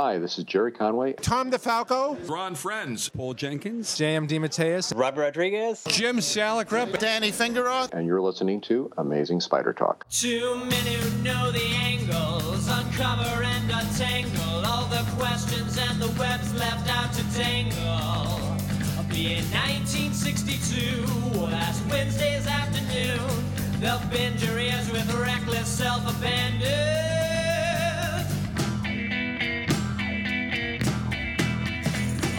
Hi, this is Gerry Conway. Tom DeFalco. Ron Frenz. Paul Jenkins. JM DeMatteis. Robert Rodriguez. Jim Salicrup. Danny Fingeroth. And you're listening to Amazing Spider Talk. Two men who know the angles, uncover and untangle all the questions and the webs left out to tangle. Be in 1962, last Wednesday's afternoon, they'll bend your ears with reckless self-abandon.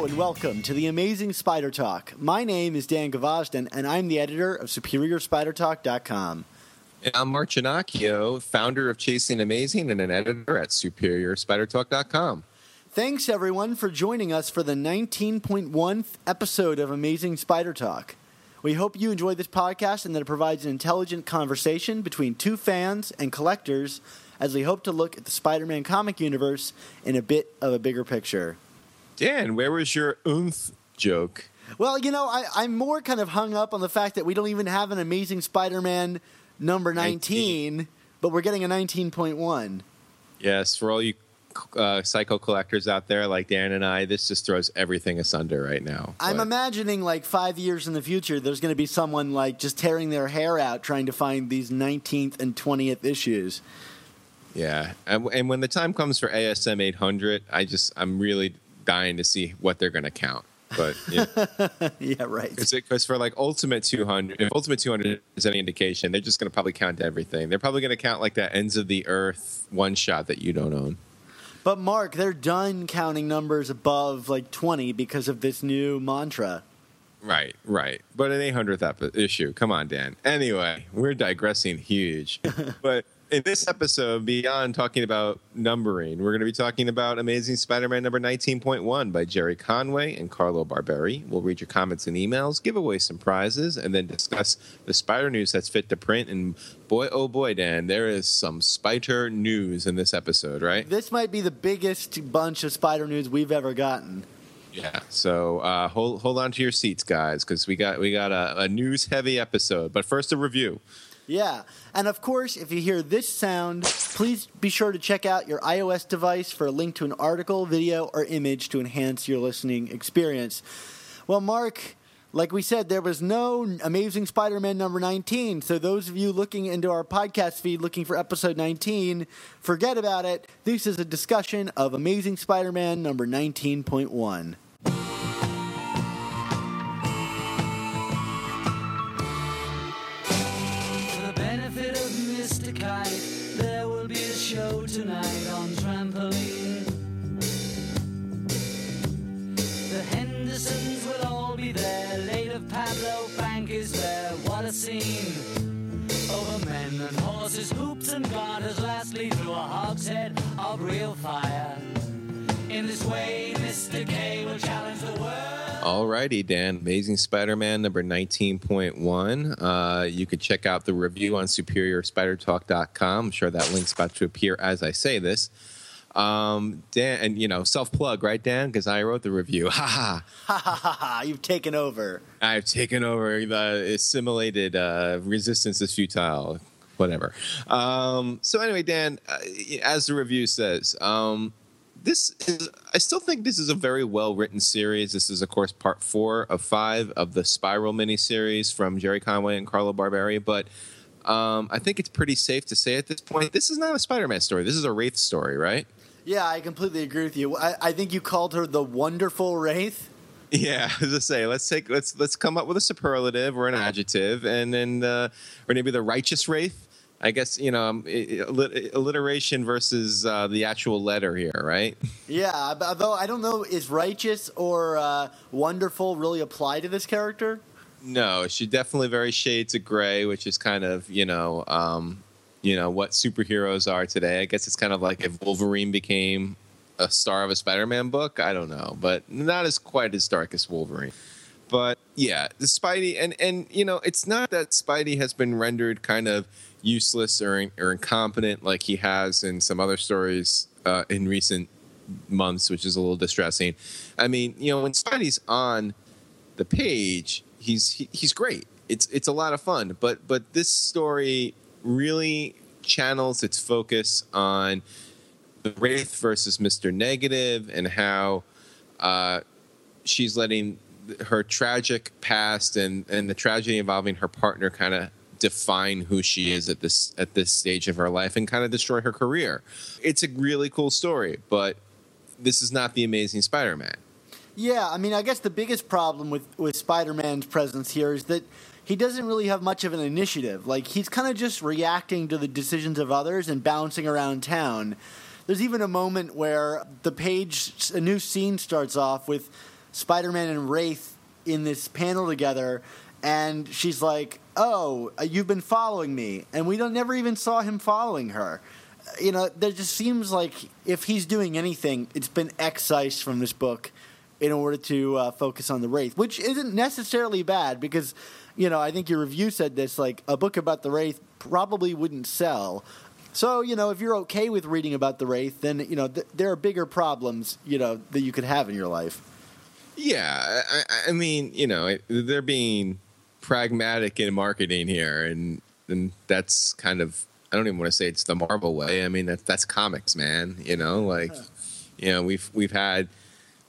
Hello and welcome to the Amazing Spider Talk. My name is Dan Gvozden, and I'm the editor of SuperiorSpiderTalk.com. And I'm Mark Ginocchio, founder of Chasing Amazing and an editor at SuperiorSpiderTalk.com. Thanks everyone for joining us for the 19.1th episode of Amazing Spider Talk. We hope you enjoy this podcast and that it provides an intelligent conversation between two fans and collectors as we hope to look at the Spider Man comic universe in a bit of a bigger picture. Dan, where was your oomph joke? Well, you know, I, I'm more kind of hung up on the fact that we don't even have an Amazing Spider Man number 19, 19. but we're getting a 19.1. Yes, for all you uh, psycho collectors out there like Dan and I, this just throws everything asunder right now. I'm imagining like five years in the future, there's going to be someone like just tearing their hair out trying to find these 19th and 20th issues. Yeah, and, and when the time comes for ASM 800, I just I'm really dying to see what they're going to count. But yeah, yeah, right. because for like Ultimate 200, if Ultimate 200 is any indication, they're just going to probably count everything. They're probably going to count like that Ends of the Earth one shot that you don't own. But Mark, they're done counting numbers above like 20 because of this new mantra. Right, right. But an 800th ep- issue. Come on, Dan. Anyway, we're digressing huge. but in this episode, beyond talking about numbering, we're going to be talking about Amazing Spider Man number 19.1 by Gerry Conway and Carlo Barberi. We'll read your comments and emails, give away some prizes, and then discuss the spider news that's fit to print. And boy, oh boy, Dan, there is some spider news in this episode, right? This might be the biggest bunch of spider news we've ever gotten. Yeah. So uh, hold hold on to your seats, guys, because we got we got a, a news heavy episode. But first, a review. Yeah. And of course, if you hear this sound, please be sure to check out your iOS device for a link to an article, video, or image to enhance your listening experience. Well, Mark, like we said, there was no Amazing Spider Man number 19. So, those of you looking into our podcast feed looking for episode 19, forget about it. This is a discussion of Amazing Spider Man number 19.1. tonight on trampoline. The Hendersons will all be there. Late of Pablo Fanque is there. What a scene! Over men and horses, hoops and garters, lastly through a hogshead of real fire. In this way, Mr. K will challenge the world. Alrighty, Dan. Amazing Spider-Man number 19.1. Uh, you could check out the review on SuperiorSpiderTalk.com. I'm sure that link's about to appear as I say this. Um, Dan, and you know, self-plug, right, Dan? Because I wrote the review. Ha ha. Ha ha ha ha, you've taken over. I've taken over the assimilated uh, resistance is futile, whatever. Um, so anyway, Dan, uh, as the review says, um, this is I still think this is a very well written series. This is of course part four of five of the Spiral miniseries from Gerry Conway and Carlo Barberi, but. Um, I think it's pretty safe to say at this point, this is not a Spider-Man story. This is a Wraith story, right? Yeah, I completely agree with you. I, I think you called her the wonderful Wraith. Yeah, as I say, let's take let's let's come up with a superlative or an adjective, and then uh, or maybe the righteous wraith. I guess you know um, alliteration versus uh, the actual letter here, right? Yeah, although I don't know, is righteous or uh, wonderful really apply to this character? No, she definitely very shades of gray, which is kind of you know um, you know what superheroes are today. I guess it's kind of like if Wolverine became a star of a Spider-Man book. I don't know, but not as quite as dark as Wolverine. But yeah, the Spidey and and you know, it's not that Spidey has been rendered kind of useless or or incompetent like he has in some other stories uh, in recent months, which is a little distressing. I mean, you know, when Spidey's on the page, he's he, he's great. It's it's a lot of fun, but but this story really channels its focus on the Wraith versus Mister Negative and how uh, she's letting her tragic past and and the tragedy involving her partner kind of define who she is at this at this stage of her life and kind of destroy her career. It's a really cool story, but this is not the Amazing Spider-Man. Yeah, I mean, I guess the biggest problem with with Spider-Man's presence here is that he doesn't really have much of an initiative. Like he's kind of just reacting to the decisions of others and bouncing around town. There's even a moment where the page, a new scene starts off with Spider-Man and Wraith in this panel together, and she's like, "Oh, you've been following me," and we don't never even saw him following her. You know, there just seems like if he's doing anything, it's been excised from this book in order to uh, focus on the Wraith, which isn't necessarily bad because, you know, I think your review said this like a book about the Wraith probably wouldn't sell. So, you know, if you're okay with reading about the Wraith, then, you know, th- there are bigger problems, you know, that you could have in your life. Yeah, I, I mean, you know, they're being pragmatic in marketing here, and and that's kind of I don't even want to say it's the Marvel way. I mean, that's that's comics, man. You know, like you know, we've we've had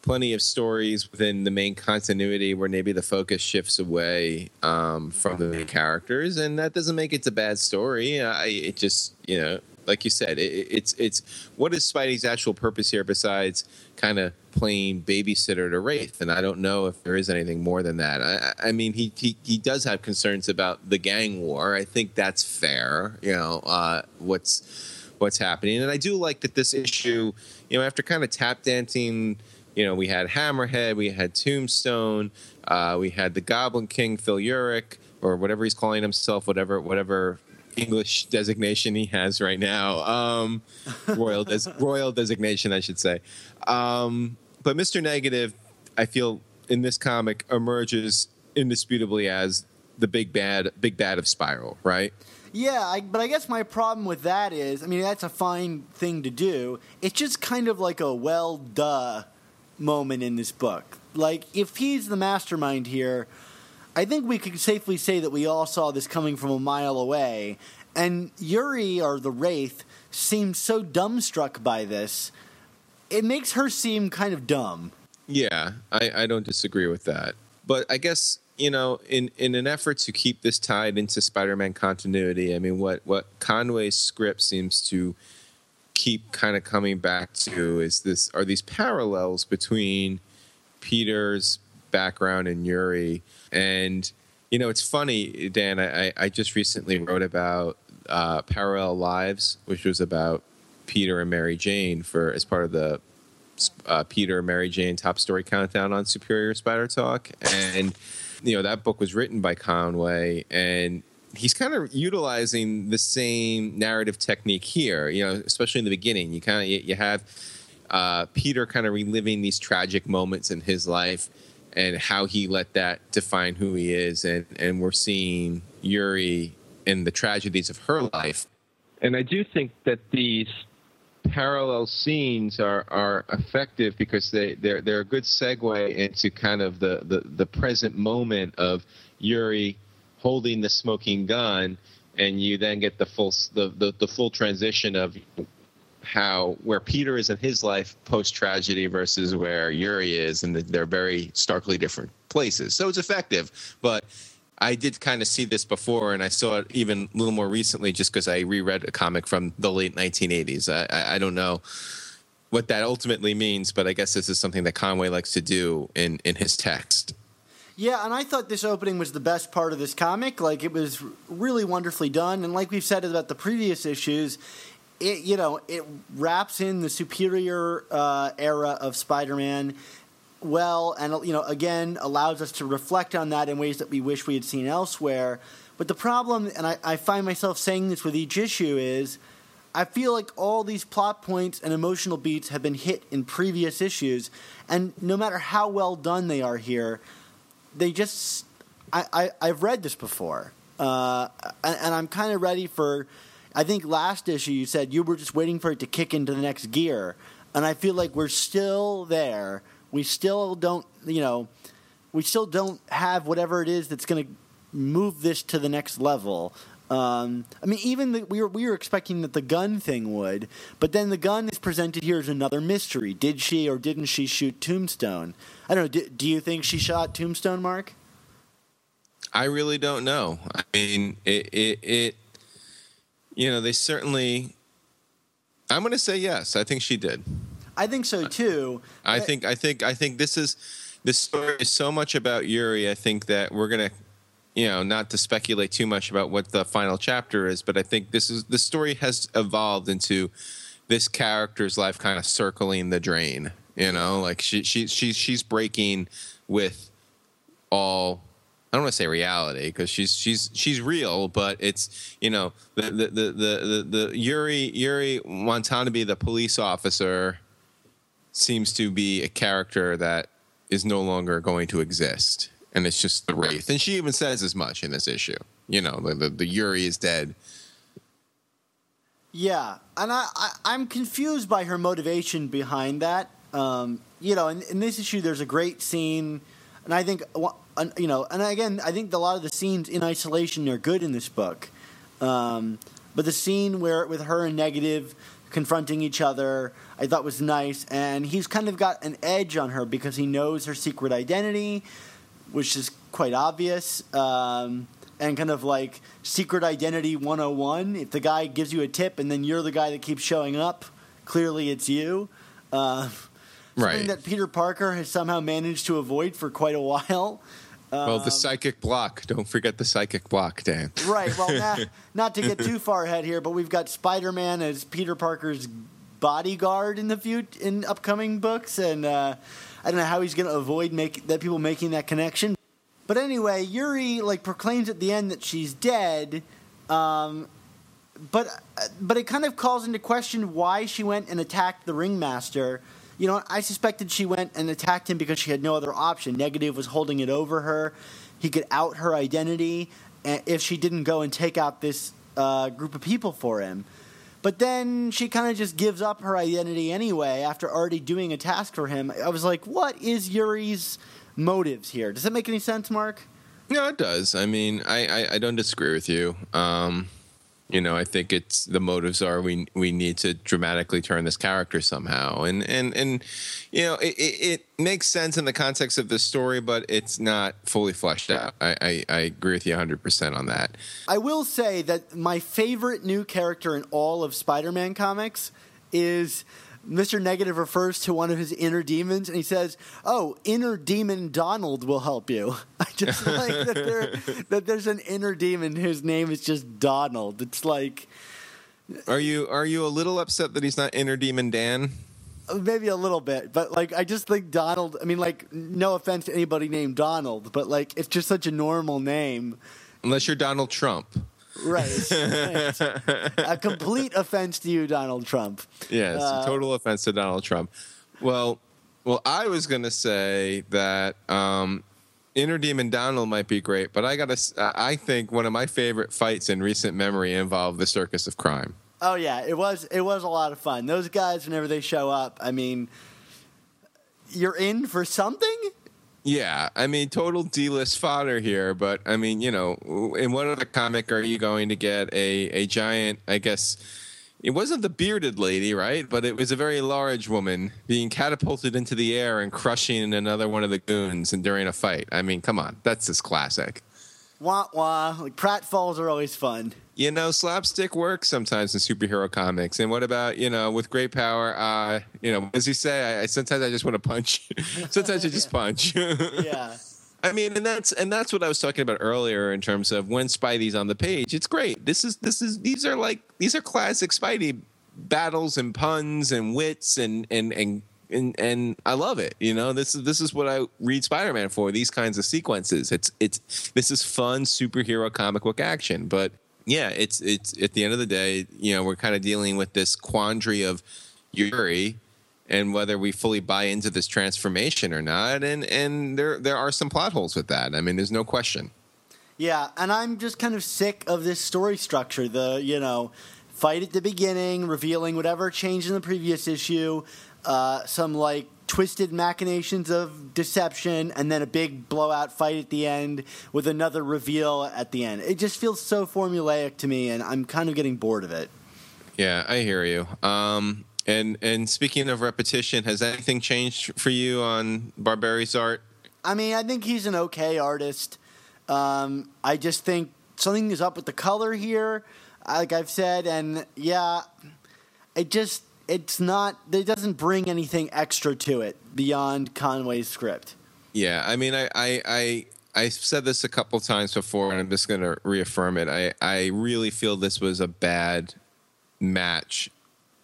plenty of stories within the main continuity where maybe the focus shifts away um, from the main characters, and that doesn't make it a bad story. I, it just you know, like you said, it, it's it's what is Spidey's actual purpose here besides kind of playing babysitter to Wraith? And I don't know if there is anything more than that. I, I mean, he, he he does have concerns about the gang war. I think that's fair. You know, uh, what's what's happening, and I do like that this issue. You know, after kind of tap dancing you know, we had Hammerhead, we had Tombstone, uh, we had the Goblin King, Phil Urich, or whatever he's calling himself, whatever whatever English designation he has right now, um, royal des- royal designation, I should say. Um, but Mister Negative, I feel in this comic emerges indisputably as the big bad, big bad of Spiral, right? Yeah, I, but I guess my problem with that is, I mean, that's a fine thing to do. It's just kind of like a well, duh moment in this book. Like, if he's the mastermind here, I think we could safely say that we all saw this coming from a mile away. And Yuri, or the Wraith, seems so dumbstruck by this. It makes her seem kind of dumb. Yeah, I, I don't disagree with that. But I guess, you know, in, in an effort to keep this tied into Spider Man continuity, I mean, what, what Conway's script seems to keep kind of coming back to is this are these parallels between Peter's background and Yuri. And, you know, it's funny, Dan, I, I just recently wrote about uh, Parallel Lives, which was about Peter and Mary Jane for as part of the uh, Peter Mary Jane top story countdown on Superior Spider Talk. And, you know, that book was written by Conway. And he's kind of utilizing the same narrative technique here. You know, especially in the beginning, you kind of you have uh, Peter kind of reliving these tragic moments in his life and how he let that define who he is, and and we're seeing Yuri in the tragedies of her life. And I do think that these parallel scenes are, are effective because they, they're, they're a good segue into kind of the, the, the present moment of Yuri holding the smoking gun, and you then get the full the, the, the full transition of how where Peter is in his life post tragedy versus where Yuri is, and they're very starkly different places. So it's effective, but. I did kind of see this before, and I saw it even a little more recently, just because I reread a comic from the late 1980s. I, I don't know what that ultimately means, but I guess this is something that Conway likes to do in in his text. Yeah, and I thought this opening was the best part of this comic. Like it was really wonderfully done, and like we've said about the previous issues, it you know it wraps in the superior uh, era of Spider-Man well, and you know again allows us to reflect on that in ways that we wish we had seen elsewhere. But the problem, and I, I find myself saying this with each issue, is I feel like all these plot points and emotional beats have been hit in previous issues, and no matter how well done they are here, they just. I, I, I've read this before, uh, and, and I'm kind of ready for. I think last issue you said you were just waiting for it to kick into the next gear, and I feel like we're still there. We still don't, you know, we still don't have whatever it is that's going to move this to the next level. Um, I mean, even the, we were we were expecting that the gun thing would, but then the gun is presented here as another mystery. Did she or didn't she shoot Tombstone? I don't know. Do, do you think she shot Tombstone, Mark? I really don't know. I mean, it, it, it you know, they certainly. I'm going to say yes. I think she did. I think so too. I think I think I think this is this story is so much about Yuri. I think that we're gonna, you know, not to speculate too much about what the final chapter is, but I think this is the story has evolved into this character's life kind of circling the drain. You know, like she she she's she's breaking with all. I don't want to say reality because she's she's she's real, but it's you know the the the the, the, the Yuri Yuri Watanabe, the police officer, seems to be a character that is no longer going to exist, and it's just the wraith. And she even says as much in this issue. You know, the the, the Yuri is dead. Yeah, and I, I I'm confused by her motivation behind that. Um, you know, in, in this issue, there's a great scene, and I think you know, and again, I think a lot of the scenes in isolation are good in this book. Um, but the scene where with her and Negative confronting each other, I thought was nice, and he's kind of got an edge on her because he knows her secret identity, which is quite obvious. Um, and kind of like secret identity 101. If the guy gives you a tip and then you're the guy that keeps showing up, clearly it's you. Uh, something Right. that Peter Parker has somehow managed to avoid for quite a while. well, Um, the psychic block. Don't forget the psychic block, Dan. Right. Well, not, not to get too far ahead here, but we've got Spider-Man as Peter Parker's bodyguard in the few in upcoming books, and uh, I don't know how he's going to avoid make that people making that connection. But anyway, Yuri like proclaims at the end that she's dead, um, but but it kind of calls into question why she went and attacked the ringmaster. You know, I suspected she went and attacked him because she had no other option. Negative was holding it over her. He could out her identity uh, if she didn't go and take out this uh, group of people for him. But then she kind of just gives up her identity anyway after already doing a task for him. I was like, what is Yuri's motives here? Does that make any sense, Mark? No, it does. I mean, I, I, I don't disagree with you. Um, you know, I think it's the motives are we we need to dramatically turn this character somehow, and and and you know, it, it, it makes sense in the context of the story, but it's not fully fleshed out. I I, I agree with you 100 percent on that. I will say that my favorite new character in all of Spider-Man comics is Mr. Negative refers to one of his inner demons and he says, "Oh, inner demon Donald will help you." I just like that there that there's an inner demon whose name is just Donald. It's like Are you are you a little upset that he's not inner demon Dan? Uh, maybe a little bit, but like I just think Donald. I mean, like no offense to anybody named Donald, but like it's just such a normal name. Unless you're Donald Trump. Right. right. a complete offense to you, Donald Trump. Yes, Uh, total offense to Donald Trump. Well, well, I was going to say that um, Inner Demon Donald might be great, but I got to. I think one of my favorite fights in recent memory involved the Circus of Crime. Oh yeah, it was it was a lot of fun. Those guys, whenever they show up, I mean, you're in for something. Yeah, I mean, total D-list fodder here, but I mean, you know, in what other comic are you going to get a a giant? I guess it wasn't the bearded lady, right? But it was a very large woman being catapulted into the air and crushing another one of the goons, and during a fight. I mean, come on, that's just classic. Wah wah. Like pratfalls are always fun. You know, slapstick works sometimes in superhero comics. And what about you know, with great power? Uh, you know, as you say? I, I sometimes I just want to punch. sometimes I just punch. Yeah. I mean, and that's and that's what I was talking about earlier in terms of when Spidey's on the page. It's great. This is this is these are like these are classic Spidey battles and puns and wits and and and and, and I love it. You know, this is this is what I read Spider Man for. These kinds of sequences. It's it's this is fun superhero comic book action. But yeah, it's it's at the end of the day, you know, we're kind of dealing with this quandary of Yuri and whether we fully buy into this transformation or not. And and there there are some plot holes with that. I mean, there's no question. Yeah, and I'm just kind of sick of this story structure. The you know, fight at the beginning, revealing whatever changed in the previous issue, uh, some like twisted machinations of deception, and then a big blowout fight at the end with another reveal at the end. It just feels so formulaic to me, and I'm kind of getting bored of it. Yeah, I hear you. Um, and and speaking of repetition, has anything changed for you on Barberi's art? I mean, I think he's an okay artist. Um, I just think something is up with the color here, like I've said, and yeah, it just it's not. It doesn't bring anything extra to it beyond Conway's script. Yeah, I mean, I I. I I've said this a couple times before, and I'm just going to reaffirm it. I, I really feel this was a bad match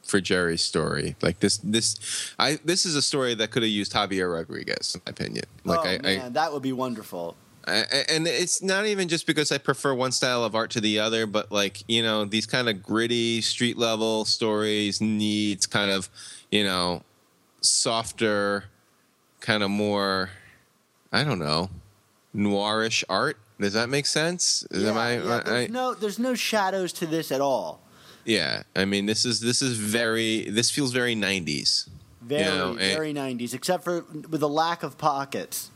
for Gerry's story. Like this, this, I this is a story that could have used Javier Rodriguez, in my opinion. Like oh I, man, I, that would be wonderful. I, and it's not even just because I prefer one style of art to the other, but like you know, these kind of gritty street level stories needs kind of, you know, softer, kind of more, I don't know, noirish art. Does that make sense? Yeah, Am I, yeah, there's I- no there's no shadows to this at all. yeah, I mean, this is this is very. This feels very '90s. Very know, eh, very 90s, except for with a lack of pockets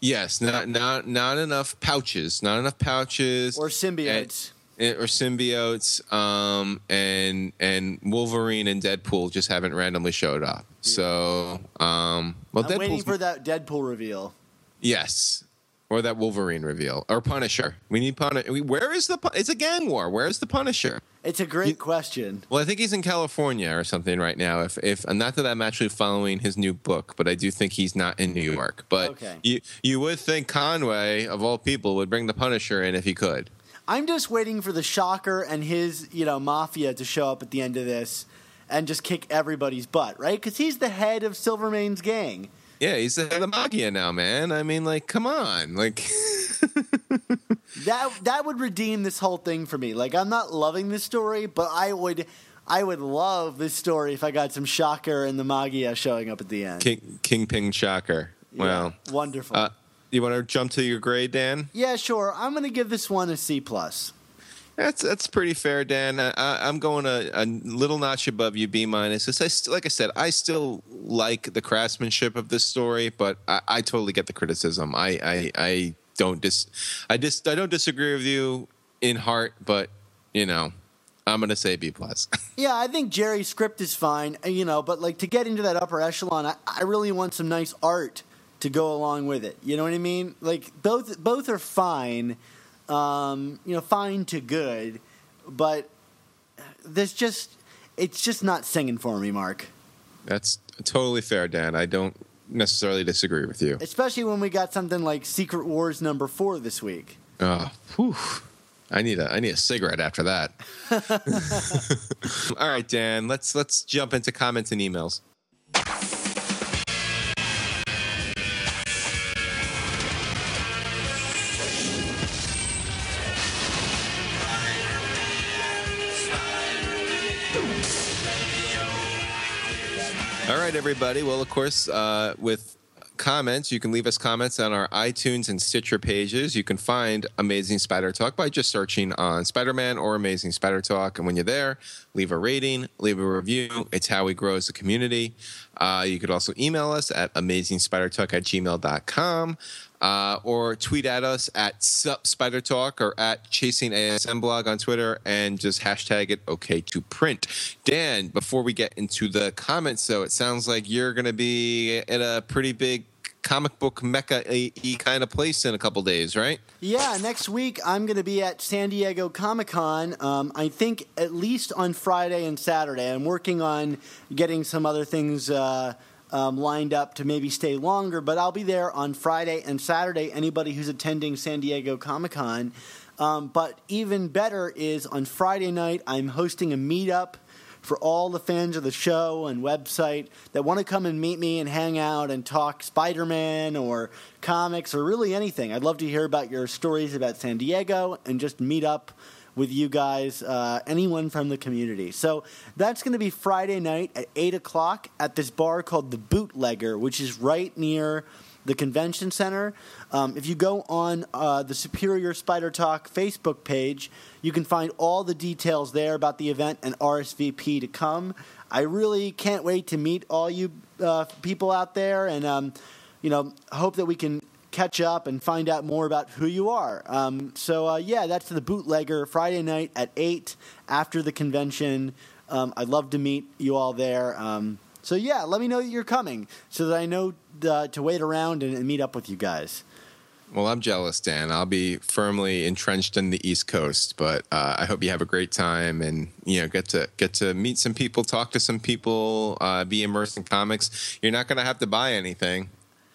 Yes, not not not enough pouches. Not enough pouches. or symbiotes. and- or symbiotes. Um, and and Wolverine and Deadpool just haven't randomly showed up. So, um, well, I'm waiting for that Deadpool reveal. yes. Or that Wolverine reveal, or Punisher. We need Punisher. Where is the? It's a gang war. Where is the Punisher? It's a great question. Well, I think he's in California or something right now. If if and not that I'm actually following his new book, but I do think he's not in New York. But Okay. you you would think Conway of all people would bring the Punisher in if he could. I'm just waiting for the Shocker and his, you know, mafia to show up at the end of this and just kick everybody's butt, right? Because he's the head of Silvermane's gang. Yeah, he's the head of Maggia now, man. I mean, like, come on, like, That that would redeem this whole thing for me. Like I'm not loving this story, but I would I would love this story if I got some Shocker and the Maggia showing up at the end. King Kingpin Shocker. Yeah, wonderful. uh, you want to jump to your grade, Dan? yeah, sure. I'm gonna give this one a C plus. That's that's pretty fair, Dan. I, I'm going a, a little notch above you, B minus. 'cause I st- like I said, I still like the craftsmanship of this story, but I, I totally get the criticism. I, I I don't dis I just I don't disagree with you in heart, but you know, I'm gonna say B plus. Yeah, I think Gerry's script is fine, uh, you know, but like to get into that upper echelon, I, I really want some nice art to go along with it. You know what I mean? Like both both are fine, um, you know, fine to good, but there's just it's just not singing for me, Mark. That's totally fair, Dan. I don't necessarily disagree with you. Especially when we got something like Secret Wars number four this week. Oh, whew. I need a I need a cigarette after that. All right, Dan. Let's let's jump into comments and emails. Right, everybody. Well, of course, uh, with comments, you can leave us comments on our iTunes and Stitcher pages. You can find Amazing Spider Talk by just searching on Spider Man or Amazing Spider Talk. And when you're there, leave a rating, leave a review. It's how we grow as a community. Uh, you could also email us at amazingspidertalk at gmail.com. Uh, or tweet at us at SupSpiderTalk or at chasing asm blog on twitter and just hashtag it okay to print dan before we get into the comments though it sounds like you're going to be at a pretty big comic book mecca y kind of place in a couple days right Yeah, next week I'm going to be at San Diego Comic Con. Um, I think at least on Friday and Saturday. I'm working on getting some other things uh, um, lined up to maybe stay longer, but I'll be there on Friday and Saturday. Anybody who's attending San Diego Comic Con. Um, but even better is on Friday night, I'm hosting a meetup for all the fans of the show and website that want to come and meet me and hang out and talk Spider Man or comics or really anything. I'd love to hear about your stories about San Diego and just meet up with you guys, uh, anyone from the community. So that's going to be Friday night at 8 o'clock at this bar called The Bootlegger, which is right near the convention center. Um, if you go on uh, the Superior Spider Talk Facebook page, you can find all the details there about the event and RSVP to come. I really can't wait to meet all you uh, people out there, and um, you know, hope that we can catch up and find out more about who you are. Um, so uh, yeah, that's the bootlegger Friday night at eight after the convention. Um, I'd love to meet you all there. Um, so yeah, let me know that you're coming so that I know uh, to wait around and, and meet up with you guys. Well, I'm jealous, Dan. I'll be firmly entrenched in the East Coast, but uh, I hope you have a great time and you know get to get to meet some people, talk to some people, uh, be immersed in comics. You're not going to have to buy anything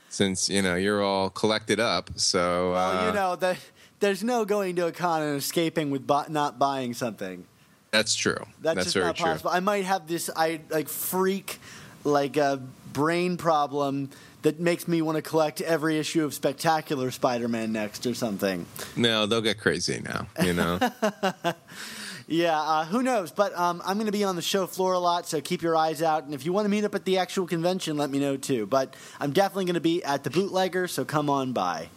since you know you're all collected up. So Well, uh, you know that there's no going to a con and escaping with bu- not buying something. that's true. That's, That's, just very not true. possible. I might have this I like freak like a brain problem that makes me want to collect every issue of Spectacular Spider-Man next or something. No, they'll get crazy now. You know. Yeah, uh, who knows? But um, I'm going to be on the show floor a lot, so keep your eyes out. And if you want to meet up at the actual convention, let me know too. But I'm definitely going to be at the bootlegger, so come on by.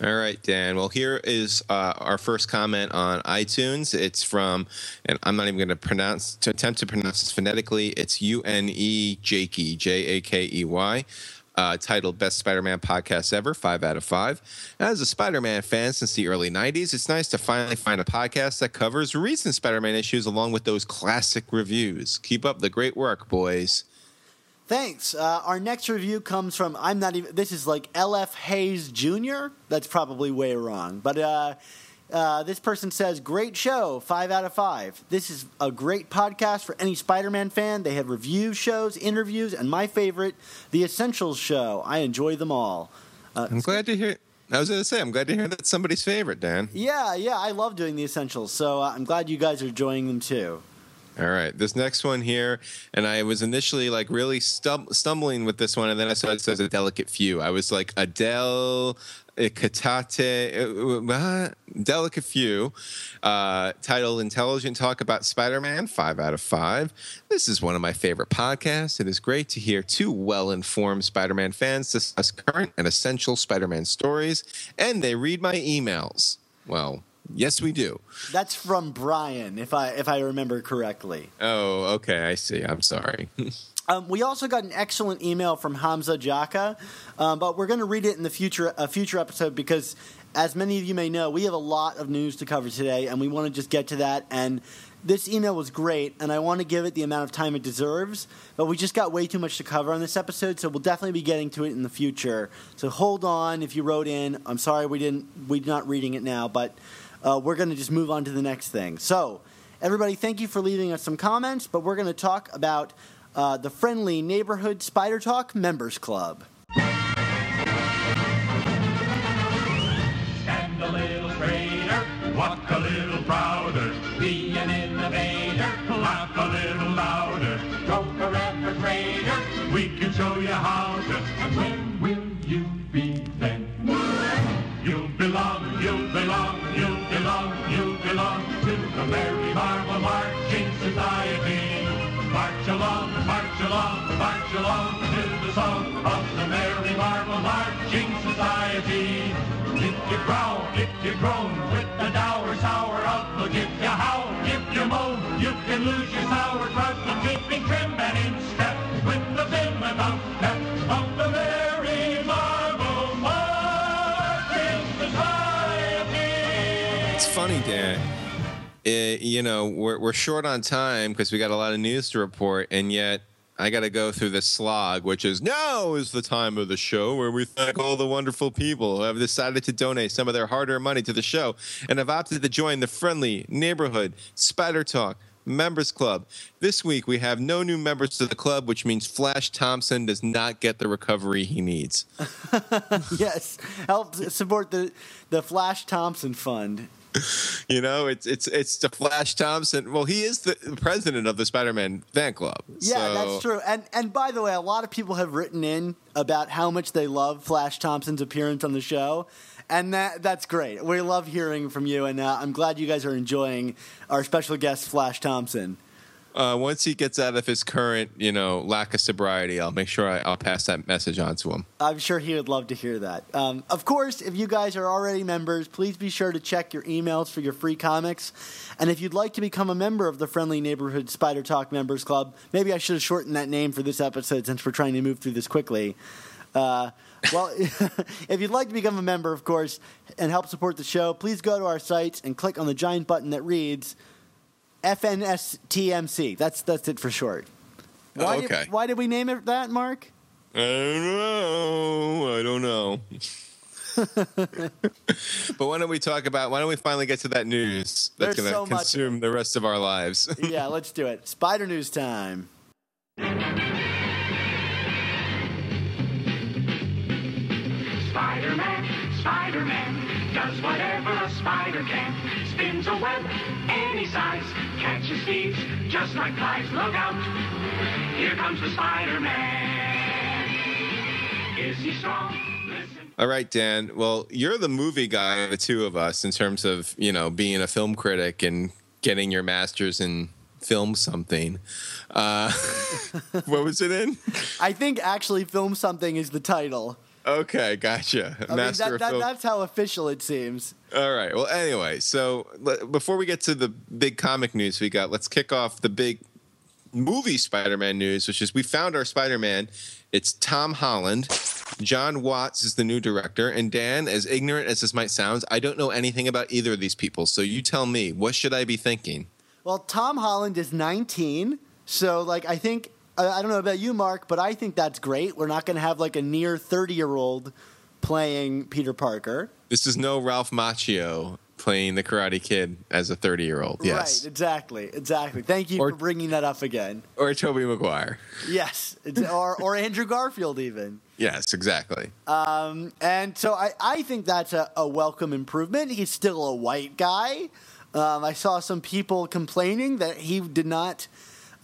All right, Dan. Well, here is uh, our first comment on iTunes. It's from, and I'm not even going to pronounce to attempt to pronounce this phonetically. It's U N E J A K E Y. Uh, titled Best Spider Man Podcast Ever, five out of five. As a Spider Man fan since the early 90s, it's nice to finally find a podcast that covers recent Spider Man issues along with those classic reviews. Keep up the great work, boys. Thanks. Uh, our next review comes from I'm not even. This is like LF Hayes Jr. That's probably way wrong, but uh, uh, this person says, "Great show, five out of five. This is a great podcast for any Spider-Man fan. They have review shows, interviews, and my favorite, the Essentials Show. I enjoy them all. I'm glad to hear. I was going to say, I'm glad to hear that somebody's favorite, Dan. Yeah, yeah, I love doing the Essentials. So uh, I'm glad you guys are enjoying them too. All right, this next one here, and I was initially like really stum- stumbling with this one, and then I saw it says a delicate few. I was like Adele, Katate, uh, delicate few. Uh, titled "Intelligent Talk About Spider-Man," five out of five. This is one of my favorite podcasts. It is great to hear two well-informed Spider-Man fans discuss current and essential Spider-Man stories, and they read my emails. Well, yes, we do. That's from Brian, if I if I remember correctly. Oh, okay, I see. I'm sorry. Um, we also got an excellent email from Hamza Jaka, um, but we're going to read it in the future a future episode because, as many of you may know, we have a lot of news to cover today, and we want to just get to that. And this email was great, and I want to give it the amount of time it deserves. But we just got way too much to cover on this episode, so we'll definitely be getting to it in the future. So hold on if you wrote in. I'm sorry we didn't we're not reading it now, but uh, we're going to just move on to the next thing. So. Everybody, thank you for leaving us some comments, but we're going to talk about uh, the Friendly Neighborhood Spider Talk Members Club. March along to the song of the Merry Marvel Marching Society. If you growl, if you groan, with the dour, sour outlook, if you howl, if you moan, you can lose your sauerkraut from keeping trim and in step with the vim and outstep of the Merry Marvel Marching Society. It's funny, Dan. Uh, you know, we're, we're short on time because we got a lot of news to report, and yet I got to go through the slog, which is now is the time of the show where we thank all the wonderful people who have decided to donate some of their hard earned money to the show and have opted to join the friendly neighborhood Spider Talk Members Club. This week we have no new members to the club, which means Flash Thompson does not get the recovery he needs. yes, help support the the Flash Thompson Fund. you know, it's it's it's the Flash Thompson. Well, he is the president of the Spider-Man fan club. Yeah, so- that's true. And and by the way, a lot of people have written in about how much they love Flash Thompson's appearance on the show. And that that's great. We love hearing from you, and uh, I'm glad you guys are enjoying our special guest, Flash Thompson. Uh, once he gets out of his current, you know, lack of sobriety, I'll make sure I, I'll pass that message on to him. I'm sure he would love to hear that. Um, of course, if you guys are already members, please be sure to check your emails for your free comics. And if you'd like to become a member of the Friendly Neighborhood Spider Talk Members Club, maybe I should have shortened that name for this episode since we're trying to move through this quickly. Uh, well, if you'd like to become a member, of course, and help support the show, please go to our site and click on the giant button that reads FNSTMC. That's that's it for short. Why Oh, okay. Did, why did we name it that, Mark? I don't know. I don't know. but why don't we talk about? Why don't we finally get to that news that's There's going so to much- consume the rest of our lives? yeah, let's do it. Spider News time. Spider-Man, Spider-Man, does whatever a spider can. Spins a web any size, catches thieves just like flies. Look out, here comes the Spider-Man. Is he strong? Listen. All right, Dan. Well, you're the movie guy of the two of us in terms of you know being a film critic and getting your master's in film something. Uh, what was it in? I think actually Film Something is the title. Okay, gotcha. I mean, Master that, of that, film. that's how official it seems. All right. Well, anyway, so le- before we get to the big comic news we got, let's kick off the big movie Spider-Man news, which is we found our Spider-Man. It's Tom Holland. John Watts is the new director, and Dan, as ignorant as this might sound, I don't know anything about either of these people. So you tell me, what should I be thinking? Well, Tom Holland is 19, so like I think I don't know about you, Mark, but I think that's great. We're not going to have like a near 30 year old playing Peter Parker. This is no Ralph Macchio playing the Karate Kid as a 30-year-old. Yes. Right, exactly, exactly. Thank you Or- for bringing that up again. Or Tobey Maguire. Yes, or or Andrew Garfield even. Yes, exactly. And so I, I think that's a, a welcome improvement. He's still a white guy. Um, I saw some people complaining that he did not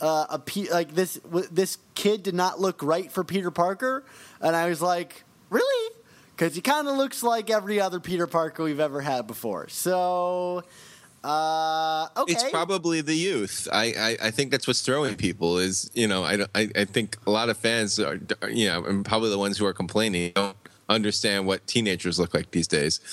uh, appear like this. w- This kid did not look right for Peter Parker, and I was like, really? Because he kind of looks like every other Peter Parker we've ever had before. So, uh, okay, It's probably the youth. I, I, I think that's what's throwing people is you know I, I I think a lot of fans are are, you know and probably the ones who are complaining don't understand what teenagers look like these days.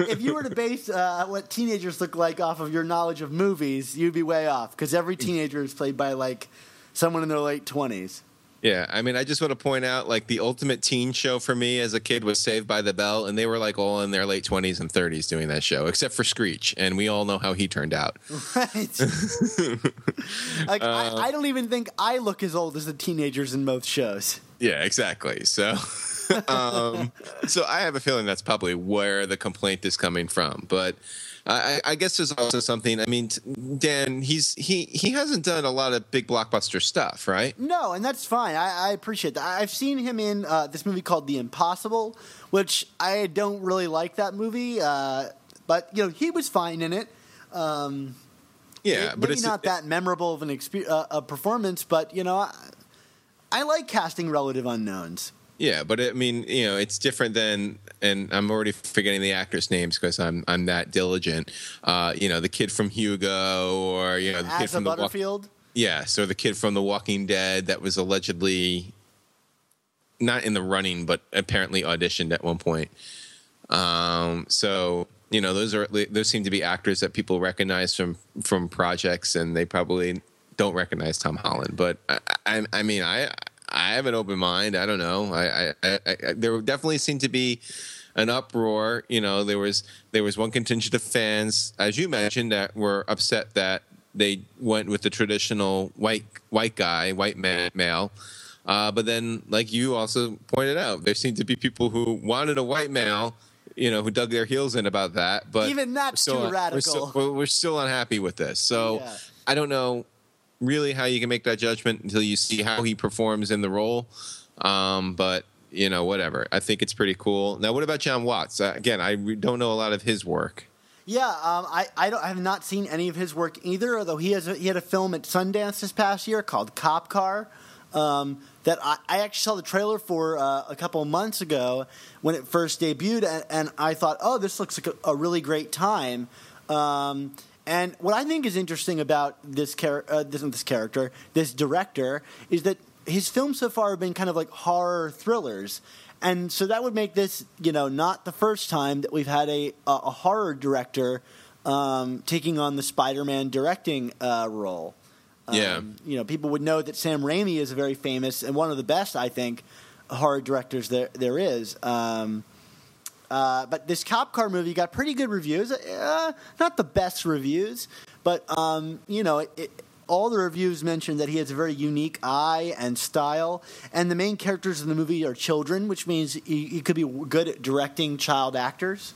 if you were to base uh, what teenagers look like off of your knowledge of movies, you'd be way off. Because every teenager is played by like someone in their late twenties. yeah, I mean I just want to point out like the ultimate teen show for me as a kid was Saved by the Bell, and they were like all in their late twenties and thirties doing that show, except for Screech, and we all know how he turned out. Right. like I, I don't even think I look as old as the teenagers in most shows. Yeah, exactly. So, um, so I have a feeling that's probably where the complaint is coming from. But I, I guess there's also something. I mean, Dan, he's he he hasn't done a lot of big blockbuster stuff, right? No, and that's fine. I, I appreciate that. I've seen him in uh, this movie called The Impossible, which I don't really like that movie. Uh, but you know, he was fine in it. Um, Yeah, maybe but it's not that memorable of an expe- uh, a performance. But you know, I, I like casting relative unknowns. Yeah, but I mean, you know, it's different than, and I'm already forgetting the actors' names because I'm I'm that diligent. Uh, you know, the kid from Hugo, or you know, the kid from the Walk- Butterfield. Yes, or the kid from The Walking Dead that was allegedly not in the running, but apparently auditioned at one point. Um, so you know, those are those seem to be actors that people recognize from from projects, and they probably don't recognize Tom Holland. But I, I, I mean, I I have an open mind. I don't know. I, I, I, there definitely seemed to be an uproar. You know, there was there was one contingent of fans, as you mentioned, that were upset that they went with the traditional white white guy, white man, male. Uh, but then, like you also pointed out, there seemed to be people who wanted a white male, you know, who dug their heels in about that. But Even that's still too un- We're radical. still, we're, we're still unhappy with this. So Yeah. I don't know really how you can make that judgment until you see how he performs in the role. Um, but you know, whatever. I think it's pretty cool. Now, what about John Watts? Uh, again, I re- don't know a lot of his work. Yeah, um, I I, I have not seen any of his work either. Although he has a, he had a film at Sundance this past year called Cop Car. Um, that I, I actually saw the trailer for uh, a couple months ago when it first debuted, and, and I thought, oh, this looks like a, a really great time. Um, and what I think is interesting about this, char- uh, this, this character, this director, is that his films so far have been kind of like horror thrillers. And so that would make this, you know, not the first time that we've had a, a, a horror director um, taking on the Spider Man directing uh, role. Um, Yeah. You know, people would know that Sam Raimi is a very famous and one of the best, I think, horror directors there, there is. Um, uh, but this cop car movie got pretty good reviews. Uh, not the best reviews, but um, you know, it, it, all the reviews mentioned that he has a very unique eye and style. And the main characters in the movie are children, which means he, he could be good at directing child actors.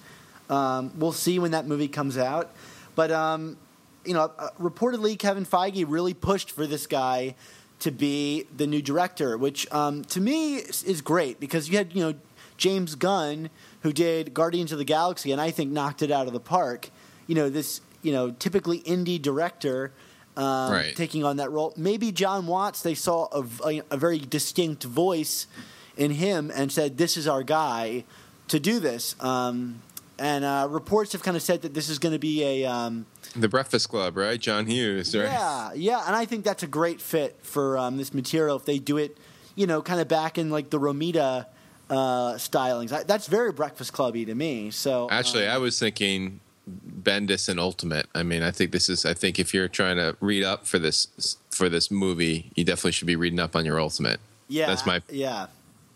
Um, we'll see when that movie comes out. But um, you know, uh, reportedly Kevin Feige really pushed for this guy to be the new director, which um, to me is, is great because you had you know James Gunn who did Guardians of the Galaxy and I think knocked it out of the park. You know this you know typically indie director. Um, Right. Taking on that role, maybe Jon Watts. They saw a, a, a very distinct voice in him and said, "This is our guy to do this." Um, and uh, reports have kind of said that this is going to be a um, The Breakfast Club, right? John Hughes, right? yeah, yeah, and I think that's a great fit for um, this material if they do it, you know, kind of back in like the Romita uh, stylings. I, that's very Breakfast Clubby to me. So Actually, um, I was thinking Bendis and Ultimate. I mean, I think this is. I think if you're trying to read up for this for this movie, you definitely should be reading up on your Ultimate. yeah, that's my yeah.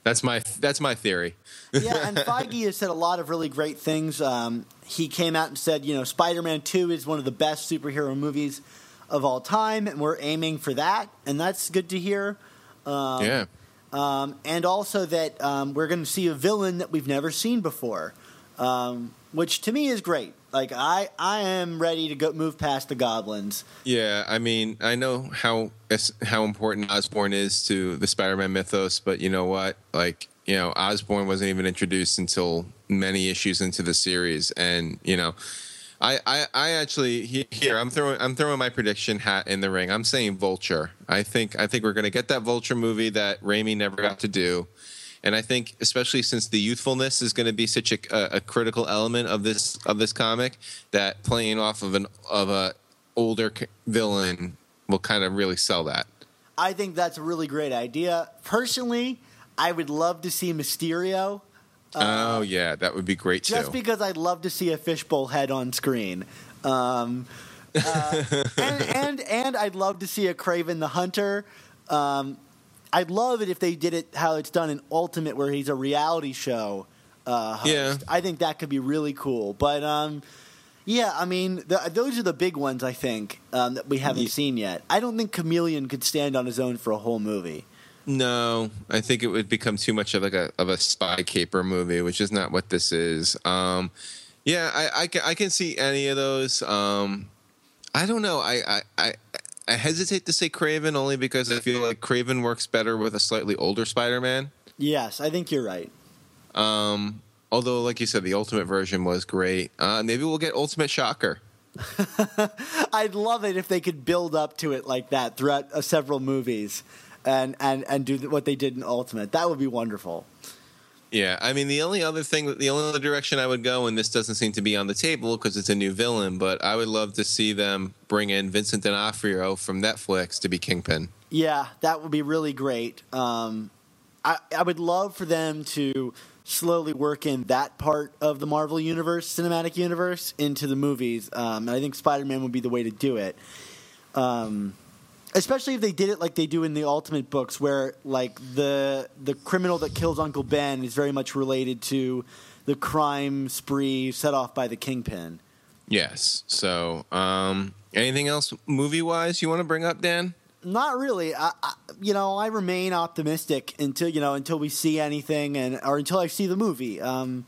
that's my that's my theory. yeah, and Feige has said a lot of really great things. Um, he came out and said, you know, Spider Man 2 is one of the best superhero movies of all time, and we're aiming for that, and that's good to hear. Um, yeah, um, and also that um, we're going to see a villain that we've never seen before, um, which to me is great. Like I, I am ready to go move past the goblins. yeah. I mean, I know how how important Osborn is to the Spider-Man mythos, but you know what? Like, you know, Osborn wasn't even introduced until many issues into the series, and you know. I, I, I actually here I'm throwing I'm throwing my prediction hat in the ring. I'm saying Vulture. I think I think we're gonna get that Vulture movie that Raimi never got to do, and I think especially since the youthfulness is to be such a, a critical element of this of this comic that playing off of an of a older villain will kind of really sell that. I think that's a really great idea. Personally, I would love to see Mysterio. Oh yeah, that would be great just too. because I'd love to see a fishbowl head on screen. Um, uh, and, and and I'd love to see a Kraven the Hunter. Um, I'd love it if they did it how it's done in Ultimate, where he's a reality show uh, host. Yeah. I think that could be really cool. But um, yeah, I mean, the, those are the big ones I think um, that we haven't Ye- seen yet. I don't think Chameleon could stand on his own for a whole movie. No, I think it would become too much of like a of a spy caper movie, which is not what this is. Um, yeah, I, I can I can see any of those. Um, I don't know. I, I I I hesitate to say Kraven only because I feel like Kraven works better with a slightly older Spider-Man. Yes, I think you're right. Um, although, like you said, the Ultimate version was great. Uh, maybe we'll get Ultimate Shocker. I'd love it if they could build up to it like that throughout uh, several movies, and and and do what they did in Ultimate. That would be wonderful. Yeah, I mean the only other thing, the only other direction I would go, and this doesn't seem to be on the table because it's a new villain, but I would love to see them bring in Vincent D'Onofrio from Netflix to be Kingpin. Yeah, that would be really great. Um, I I would love for them to slowly work in that part of the Marvel universe, cinematic universe, into the movies. Um, and I think Spider Man would be the way to do it. Um, especially if they did it like they do in the Ultimate books, where like the the criminal that kills Uncle Ben is very much related to the crime spree set off by the Kingpin. Yes. So, um, anything else movie wise you want to bring up, Dan? Not really. I, I, you know, I remain optimistic until you know until we see anything, and or until I see the movie. Um,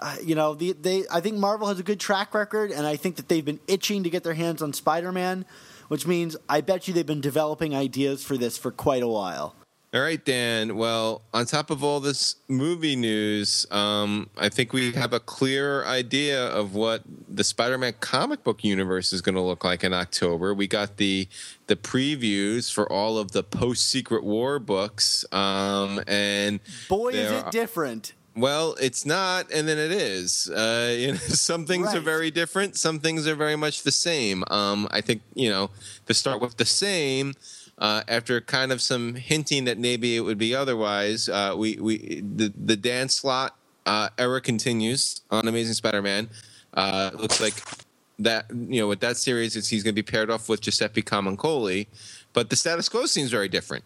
uh, you know, the, they. I think Marvel has a good track record, and I think that they've been itching to get their hands on Spider-Man, which means I bet you they've been developing ideas for this for quite a while. All right, Dan. Well, on top of all this movie news, um, I think we have a clear idea of what the Spider-Man comic book universe is going to look like in October. We got the the previews for all of the post-Secret War books, um, and Boy, is it different. Well, it's not, and then it is. Uh, you know, some things are very different. Some things are very much the same. Um, I think you know to start with the same. Uh, after kind of some hinting that maybe it would be otherwise, uh, we we the the Dan Slott uh, era continues on Amazing Spider-Man. Uh, looks like that you know with that series, it's, he's going to be paired off with Giuseppe Camuncoli, but the status quo seems very different.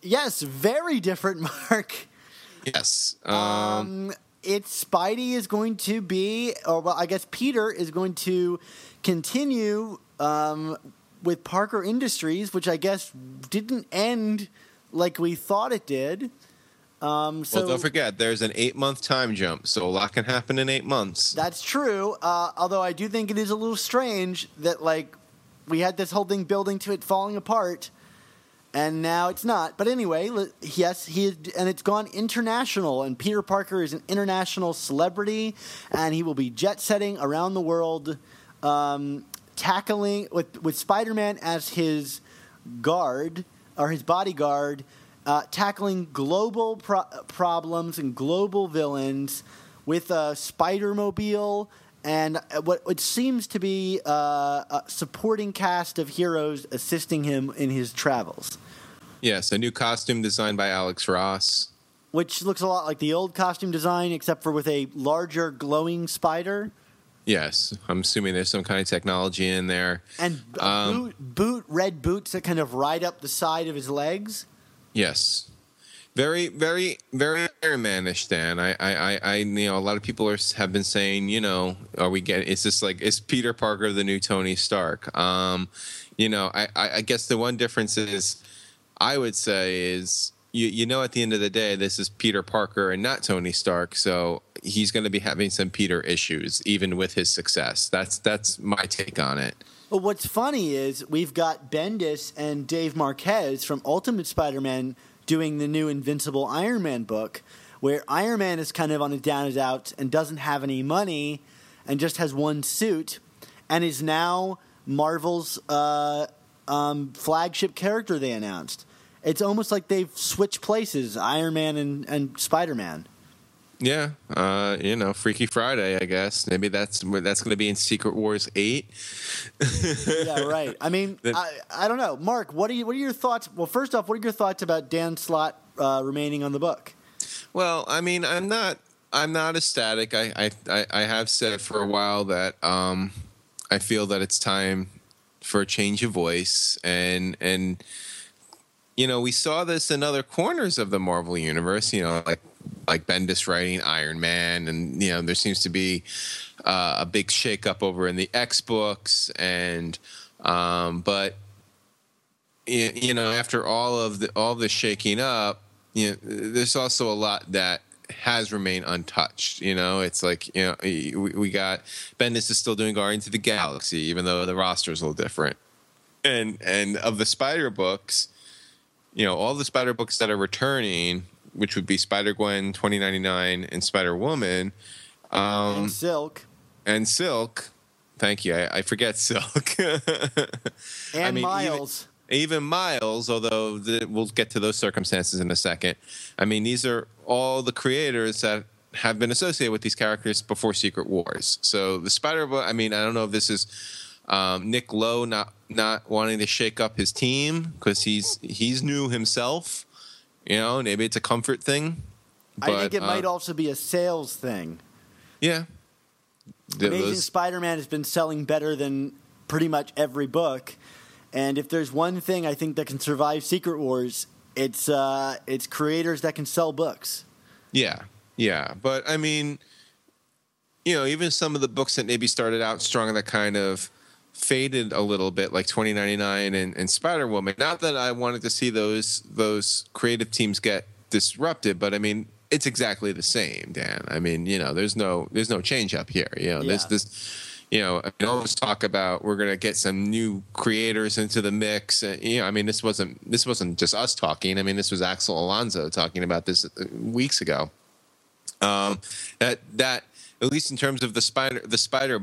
Yes, very different, Mark. Yes. Um, Um, it's Spidey is going to be, or well, I guess Peter is going to continue um, with Parker Industries, which I guess didn't end like we thought it did. Um, so well, don't forget, there's an eight month time jump, so a lot can happen in eight months. That's true. Uh, although I do think it is a little strange that like we had this whole thing building to it falling apart, and now it's not. But anyway, yes, he and it's gone international. And Peter Parker is an international celebrity, and he will be jet setting around the world, um, tackling with with Spider Man as his guard or his bodyguard, uh, tackling global pro- problems and global villains with a Spider Mobile and uh, what it seems to be uh, a supporting cast of heroes assisting him in his travels, Yes, a new costume designed by Alex Ross. which looks a lot like the old costume design, except for with a larger glowing spider. Yes, I'm assuming there's some kind of technology in there. And Um, boot, boot red boots that kind of ride up the side of his legs. Yes. Very, very, very Iron Man-ish. Dan, I, I, I, you know, a lot of people are have been saying, you know, are we getting? Is this like is Peter Parker the new Tony Stark? Um, you know, I, I, I guess the one difference is, I would say is you, you know, at the end of the day, this is Peter Parker and not Tony Stark, so he's going to be having some Peter issues, even with his success. That's that's my take on it. Well, what's funny is we've got Bendis and Dave Marquez from Ultimate Spider-Man doing the new Invincible Iron Man book, where Iron Man is kind of on a down and out and doesn't have any money and just has one suit and is now Marvel's uh, um, flagship character they announced. It's almost like they've switched places, Iron Man and, and Spider Man. Yeah, uh, you know, Freaky Friday. I guess maybe that's that's going to be in Secret Wars eight. yeah, right. I mean, I, I don't know, Mark. What are you? What are your thoughts? Well, first off, what are your thoughts about Dan Slott uh, remaining on the book? Well, I mean, I'm not I'm not ecstatic. I I I- I have said for a while that um, I feel that it's time for a change of voice and and you know we saw this in other corners of the Marvel universe. You know, like like Bendis writing Iron Man, and you know there seems to be uh, a big shakeup over in the X books, and um, but you know after all of the all the shaking up, you know, there's also a lot that has remained untouched. You know, it's like you know we, we got Bendis is still doing Guardians of the Galaxy, even though the roster is a little different. And and of the Spider books, you know, all the Spider books that are returning, which would be Spider Gwen 2099 and Spider Woman, um, and Silk and Silk. Thank you. I, I forget Silk. and mean, even- Miles. even Miles, although the, we'll get to those circumstances in a second. I mean, these are all the creators that have been associated with these characters before Secret Wars. So the Spider. I mean, I don't know if this is um, Nick Lowe not not wanting to shake up his team because he's he's new himself. You know, maybe it's a comfort thing. I think but, it might uh, also be a sales thing. Yeah. Th- Amazing those- Spider-Man has been selling better than pretty much every book, and if there's one thing I think that can survive Secret Wars, it's uh, it's creators that can sell books. Yeah, yeah, but I mean, you know, even some of the books that maybe started out strong that kind of faded a little bit, like 2099 and, and Spider Woman. Not that I wanted to see those those creative teams get disrupted, but I mean, it's exactly the same, Dan. I mean, you know, there's no there's no change up here. You know, Yeah. this. you know, I mean, this talk about we're going to get some new creators into the mix. Uh, you know, I mean, this wasn't this wasn't just us talking. I mean, this was Axel Alonso talking about this uh, weeks ago. Um, that that at least in terms of the spider the spider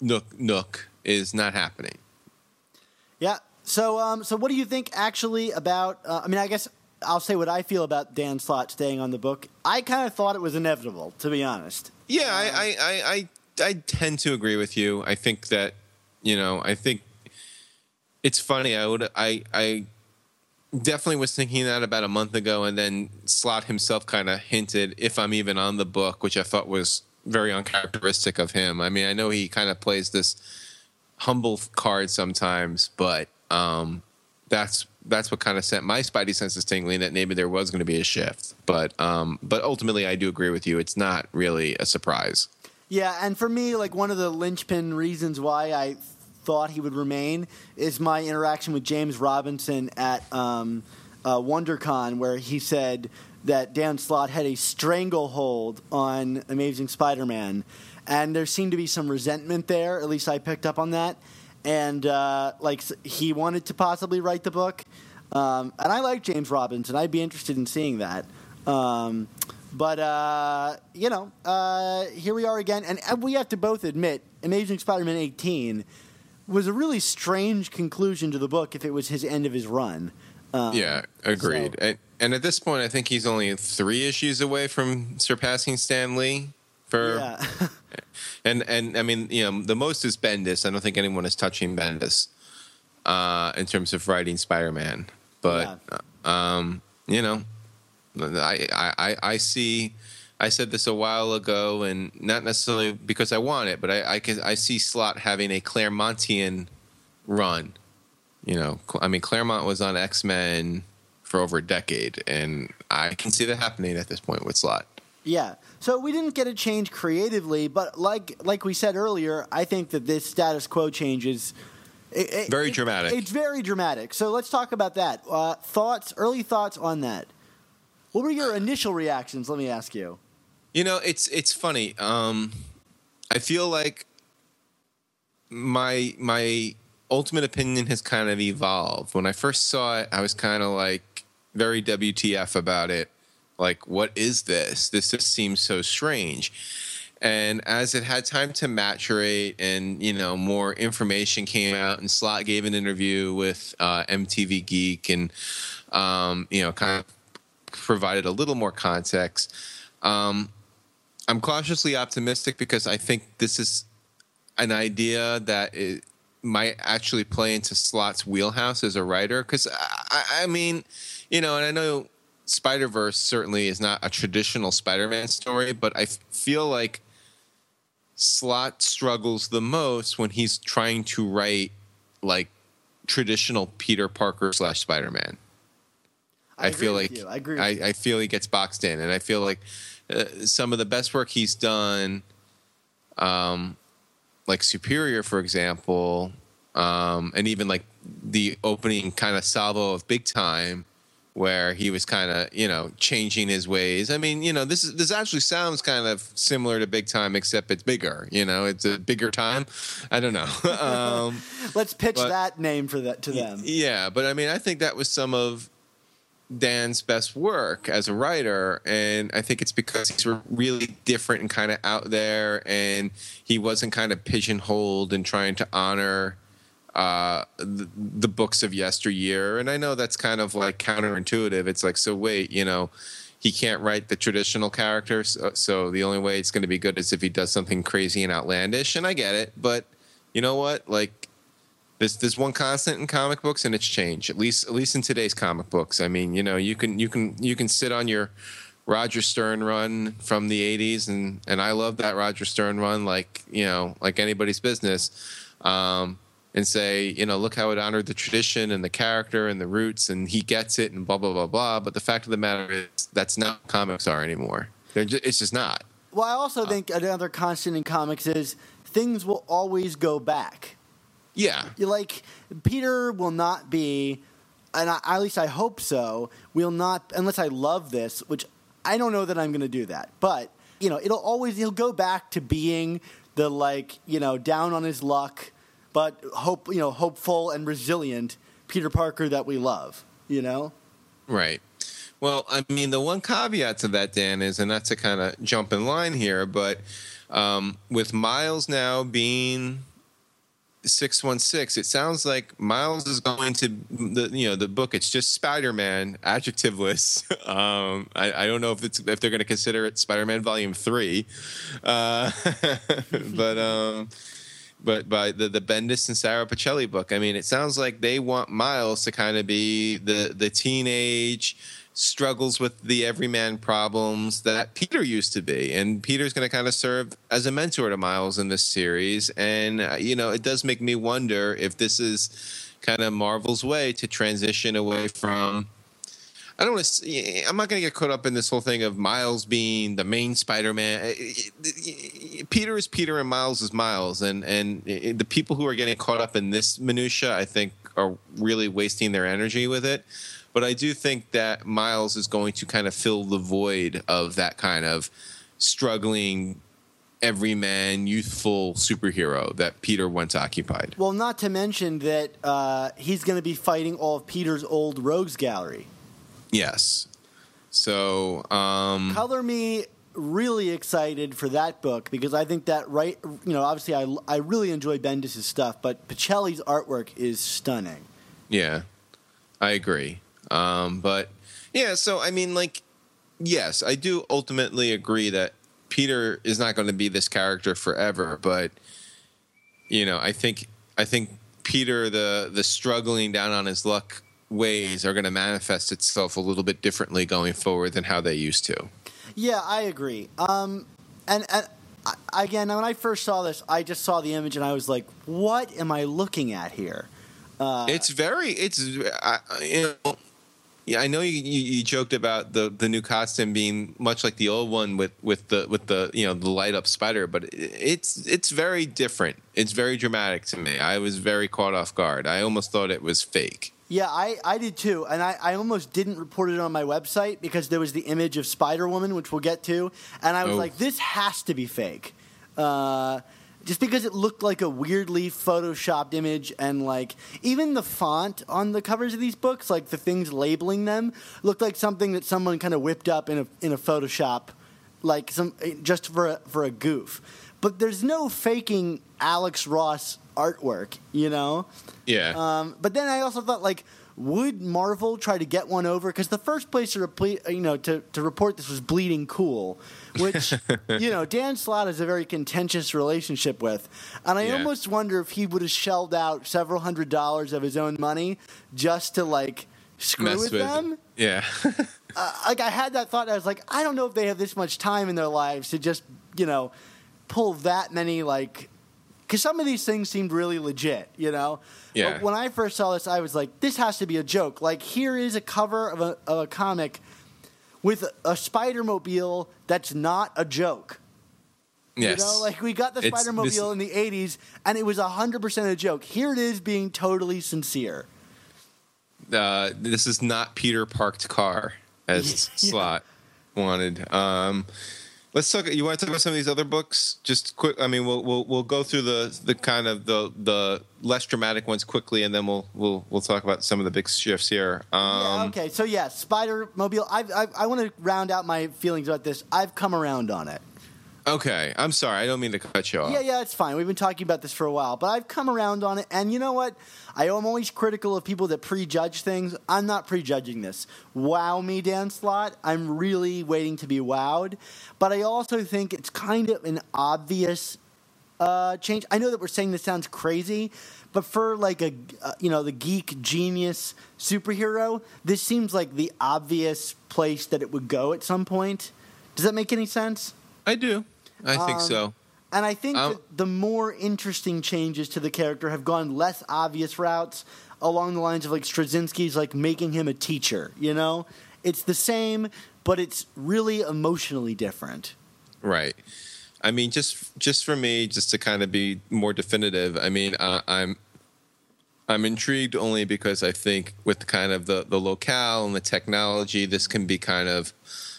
nook nook is not happening. Yeah. So, um, so what do you think actually about? Uh, I mean, I guess I'll say what I feel about Dan Slott staying on the book. I kind of thought it was inevitable, to be honest. Yeah, I, I, I, I, I tend to agree with you. I think that, you know, I think it's funny. I would, I, I definitely was thinking that about a month ago, and then Slott himself kind of hinted if I'm even on the book, which I thought was very uncharacteristic of him. I mean, I know he kind of plays this humble card sometimes, but um, that's that's what kind of sent my spidey senses tingling that maybe there was going to be a shift. But um, but ultimately, I do agree with you. It's not really a surprise. Yeah, and for me, like one of the linchpin reasons why I thought he would remain is my interaction with James Robinson at um, uh, WonderCon, where he said that Dan Slott had a stranglehold on Amazing Spider-Man, and there seemed to be some resentment there. At least I picked up on that, and uh, like he wanted to possibly write the book. Um, and I like James Robinson. I'd be interested in seeing that. Um, but uh, you know, uh, here we are again, and, and we have to both admit, Amazing Spider-Man 18 was a really strange conclusion to the book. If it was his end of his run, um, yeah, agreed. so- And, and at this point, I think he's only three issues away from surpassing Stan Lee for yeah, And and I mean, you know, the most is Bendis. I don't think anyone is touching Bendis uh, in terms of writing Spider-Man. But um, you know, I, I I see. I said this a while ago, and not necessarily because I want it, but I I, can, I see Slott having a Claremontian run. You know, I mean, Claremont was on X Men for over a decade, and I can see that happening at this point with Slott. Yeah. So we didn't get a change creatively, but like like we said earlier, I think that this status quo change is. it- it- Very it- dramatic. It's very dramatic. So let's talk about that. Uh, thoughts, early thoughts on that. What were your initial reactions? Let me ask you. You know, it's it's funny. Um, I feel like my my ultimate opinion has kind of evolved. When I first saw it, I was kind of like very WTF about it. Like, what is this? This just seems so strange. And as it had time to maturate, and you know, more information came out, and Slott gave an interview with uh, MTV Geek, and um, you know, kind of provided a little more context. Um, I'm cautiously optimistic because I think this is an idea that it might actually play into Slott's wheelhouse as a writer. Because I, I mean, you know, and I know Spider Verse certainly is not a traditional Spider-Man story, but I feel like Slott struggles the most when he's trying to write like traditional Peter Parker slash Spider-Man. I, agree feel like you. I agree. I. I feel he gets boxed in, and I feel like uh, some of the best work he's done, um, like Superior, for example, um, and even like the opening kind of salvo of Big Time, where he was kind of you know changing his ways. I mean, you know, this is this actually sounds kind of similar to Big Time, except it's bigger. You know, it's a bigger time. I don't know. um, Let's pitch but- that name for that to them. yeah, but I mean, I think that was some of Dan's best work as a writer, and I think it's because he's really different and kind of out there, and he wasn't kind of pigeonholed and trying to honor uh, the, the books of yesteryear. And I know that's kind of like counterintuitive. It's like, so wait, you know, he can't write the traditional characters, so, so the only way it's going to be good is if he does something crazy and outlandish. And I get it, but you know what? Like, there's there's one constant in comic books and it's change at least at least in today's comic books i mean you know you can you can you can sit on your roger stern run from the 80s and and i love that roger stern run like you know like anybody's business um and say you know look how it honored the tradition and the character and the roots and he gets it and blah blah blah blah but the fact of the matter is that's not what comics are anymore They're just, it's just not Well, I also uh, think another constant in comics is things will always go back. yeah like Peter will not be, and I, at least I hope so. Will not unless I love this, which I don't know that I'm going to do that. But you know, it'll always he'll go back to being the like you know down on his luck, but hope you know hopeful and resilient Peter Parker that we love. You know. Right. Well, I mean, the one caveat to that, Dan, is, and that's a kind of jump in line here, but um, with Miles now being 616 it sounds like miles is going to the you know the book it's just spider-man adjectiveless um i, I don't know if it's if they're going to consider it spider-man volume 3 uh but um but by the the bendis and Sara Pichelli book i mean it sounds like they want miles to kind of be the the teenage struggles with the everyman problems that Peter used to be. And Peter's going to kind of serve as a mentor to Miles in this series. And, uh, you know, it does make me wonder if this is kind of Marvel's way to transition away from. I don't want to. I'm not going to get caught up in this whole thing of Miles being the main Spider-Man. Peter is Peter, and Miles is Miles, and and the people who are getting caught up in this minutia, I think, are really wasting their energy with it. But I do think that Miles is going to kind of fill the void of that kind of struggling everyman youthful superhero that Peter once occupied. Well, not to mention that uh, he's going to be fighting all of Peter's old rogues gallery. Yes. So, um, color me really excited for that book because I think that right, you know, obviously I I really enjoy Bendis' stuff, but Pichelli's artwork is stunning. Yeah, I agree. Um, but yeah, so I mean, like, yes, I do ultimately agree that Peter is not going to be this character forever, but you know, I think I think Peter the the struggling down on his luck ways are going to manifest itself a little bit differently going forward than how they used to. Yeah, I agree. Um, and, and I, again, when I first saw this, I just saw the image and I was like, "What am I looking at here?" Uh, it's very, it's uh, you know yeah, I know you, you, you, joked about the, the new costume being much like the old one with, with the with the you know the light up spider, but it's it's very different. It's very dramatic to me. I was very caught off guard. I almost thought it was fake. Yeah, I, I did too, and I, I almost didn't report it on my website because there was the image of Spider Woman, which we'll get to, and I was oh. like, this has to be fake. Uh, just because it looked like a weirdly photoshopped image and like even the font on the covers of these books like the things labeling them looked like something that someone kind of whipped up in a in a photoshop like some just for a, for a goof but there's no faking Alex Ross artwork you know yeah um, but then I also thought like would Marvel try to get one over? Because the first place to reple- you know to, to report this was Bleeding Cool, which you know Dan Slott has a very contentious relationship with, and I yeah. almost wonder if he would have shelled out several hundred dollars of his own money just to like screw with, with, them. Yeah, uh, like I had that thought. I was like, I don't know if they have this much time in their lives to just you know pull that many like because some of these things seemed really legit, you know. Yeah. But when I first saw this, I was like, this has to be a joke. Like, here is a cover of a, of a comic with a, Spider Mobile that's not a joke. Yes. You know, like we got the Spider Mobile in the 80s and it was 100% a joke. Here it is being totally sincere. Uh, this is not Peter Parked Car, as yeah. Slott wanted. Um, Let's talk. You want to talk about some of these other books? Just quick. I mean, we'll we'll we'll go through the the kind of the the less dramatic ones quickly, and then we'll we'll we'll talk about some of the big shifts here. Um, yeah, okay. So yeah, Spider Mobile. I I, I want to round out my feelings about this. I've come around on it. Okay, I'm sorry. I don't mean to cut you off. Yeah, yeah, it's fine. We've been talking about this for a while, but I've come around on it. And you know what? I am always critical of people that prejudge things. I'm not prejudging this. Wow me, Dan Slott. I'm really waiting to be wowed. But I also think it's kind of an obvious uh, change. I know that we're saying this sounds crazy, but for like a uh, you know the geek genius superhero, this seems like the obvious place that it would go at some point. Does that make any sense? I do. I think um, so. And I think um, that the more interesting changes to the character have gone less obvious routes along the lines of like Straczynski's like making him a teacher, you know? It's the same, but it's really emotionally different. Right. I mean, just just for me, just to kind of be more definitive. I mean, uh, I'm I'm intrigued only because I think with kind of the the locale and the technology, this can be kind of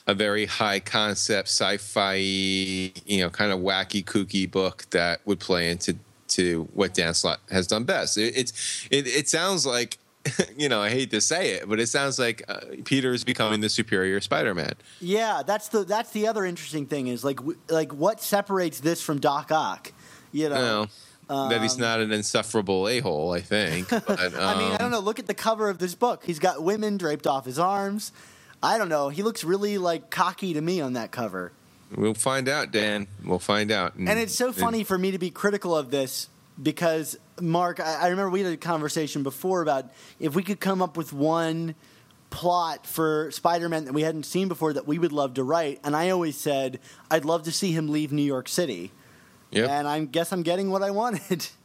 a very high concept sci-fi, you know, kind of wacky, kooky book that would play into to what Dan Slott has done best. It, it's it, it sounds like you know I hate to say it, but it sounds like uh, Peter is becoming the superior Spider-Man. Yeah, that's the that's the other interesting thing is like w- like what separates this from Doc Ock? You know, No, that he's not an insufferable a-hole. I think. But, I mean, I um, don't know. Look at the cover of this book. He's got women draped off his arms. I don't know. He looks really like cocky to me on that cover. We'll find out, Dan. We'll find out. And it's so funny for me to be critical of this because, Mark, I, I remember we had a conversation before about if we could come up with one plot for Spider Man that we hadn't seen before that we would love to write. And I always said, I'd love to see him leave New York City. Yep. And I guess I'm getting what I wanted.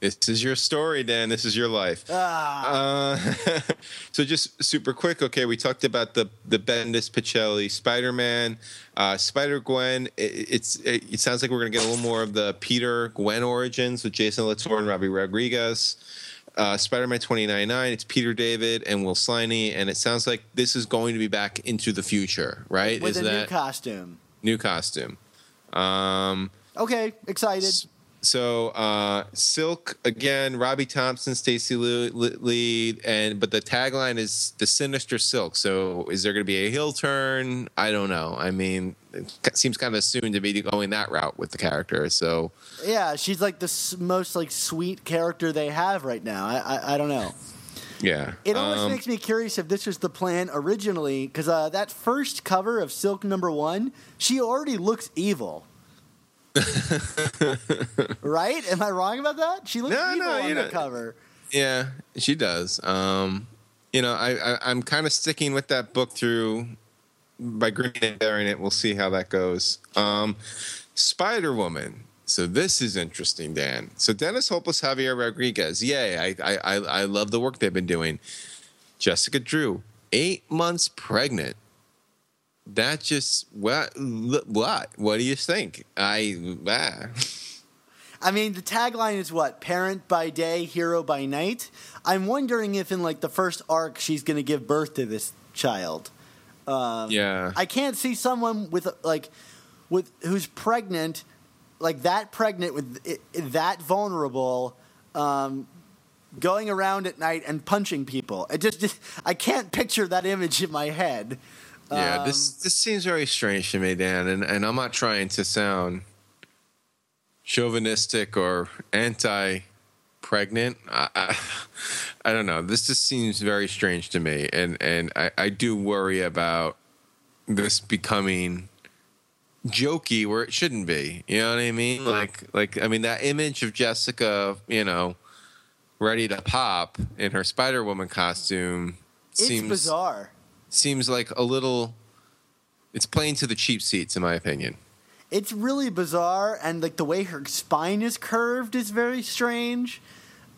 This is your story, Dan. This is your life. Ah. Uh, so just super quick. Okay, we talked about the the Bendis Pichelli Spider Man, uh, Spider Gwen. It, it's it, it sounds like we're gonna get a little more of the Peter Gwen origins with Jason Latour and Robbi Rodriguez. Uh, Spider Man 2099. It's Peter David and Will Sliney, and it sounds like this is going to be back into the future, right? with is a new costume. new costume? Um, Okay, excited. So uh, Silk again, Robbie Thompson, Stacey Lee, and but the tagline is the sinister Silk. So is there going to be a heel turn? I don't know. I mean, it seems kind of soon to be going that route with the character. So Yeah, she's like the most like sweet character they have right now. I I, I don't know. yeah, It almost Um, makes me curious if this was the plan originally, because uh, that first cover of Silk number one, she already looks evil. right? Am I wrong about that? She looks No, evil no, on the cover. Yeah, she does. Um, you know, I, I I'm kind of sticking with that book through by Green and bearing it. We'll see how that goes. Um, Spider Woman. So this is interesting, Dan. So Dennis Hopeless Javier Rodriguez. Yay! I I I, I love the work they've been doing. Jessica Drew, eight months pregnant. That just what what what do you think? I ah. I mean, the tagline is what? Parent by day, hero by night. I'm wondering if in like the first arc she's going to give birth to this child. Um, yeah. I can't see someone with like with who's pregnant, like that pregnant with i- that vulnerable, um, going around at night and punching people. It just, just I can't picture that image in my head. Yeah, Um, this this seems very strange to me, Dan, and, and I'm not trying to sound chauvinistic or anti-pregnant. I, I, I don't know. This just seems very strange to me, and and I, I do worry about this becoming jokey where it shouldn't be. You know what I mean? Like like I mean that image of Jessica, you know, ready to pop in her Spider Woman costume it's seems bizarre. Seems like a little it's playing to the cheap seats in my opinion It's really bizarre, and like the way her spine is curved is very strange.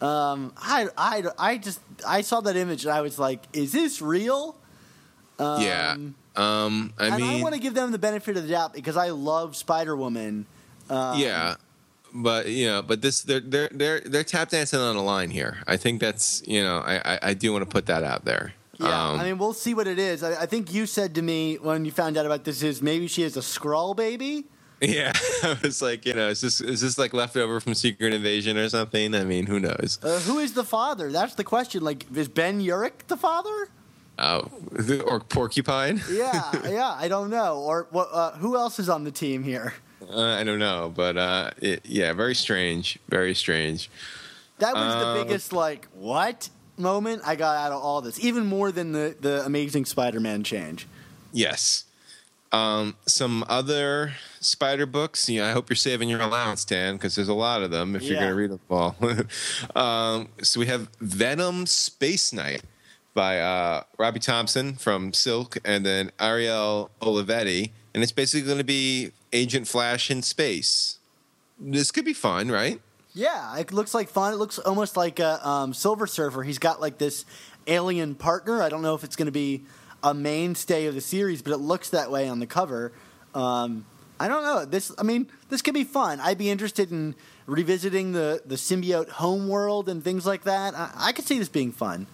Um, I, I, I just I saw that image and I was like, is this real? Um, yeah um i and I want to give them the benefit of the doubt because I love Spider Woman. Um, yeah but you know but this they're they're they're they're tap dancing on a line here i think that's you know i i, I do want to put that out there Yeah, um, I mean, we'll see what it is. I, I think you said to me when you found out about this is maybe she has a Skrull baby. yeah i was like you know is this is this like leftover from secret invasion or something i mean who knows Uh, who is the father? That's the question. Like, is Ben Urich the father? oh or porcupine Yeah, yeah, I don't know. Or what? Uh, who else is on the team here? uh, i don't know but uh it, yeah very strange very strange That was the biggest like what moment I got out of all this, even more than the the Amazing Spider-Man change. Yes. Um, some other spider books. You know, I hope you're saving your allowance, Dan, because there's a lot of them. If you're going to read them all. um, so we have Venom Space Knight by uh, Robbie Thompson from Silk, and then Ariel Olivetti, and it's basically going to be Agent Flash in space. This could be fun, right? Yeah, it looks like fun. It looks almost like a um, Silver Surfer. He's got like this alien partner. I don't know if it's going to be a mainstay of the series, but it looks that way on the cover. Um, I don't know. This, I mean, this could be fun. I'd be interested in revisiting the the symbiote homeworld and things like that. I, I could see this being fun.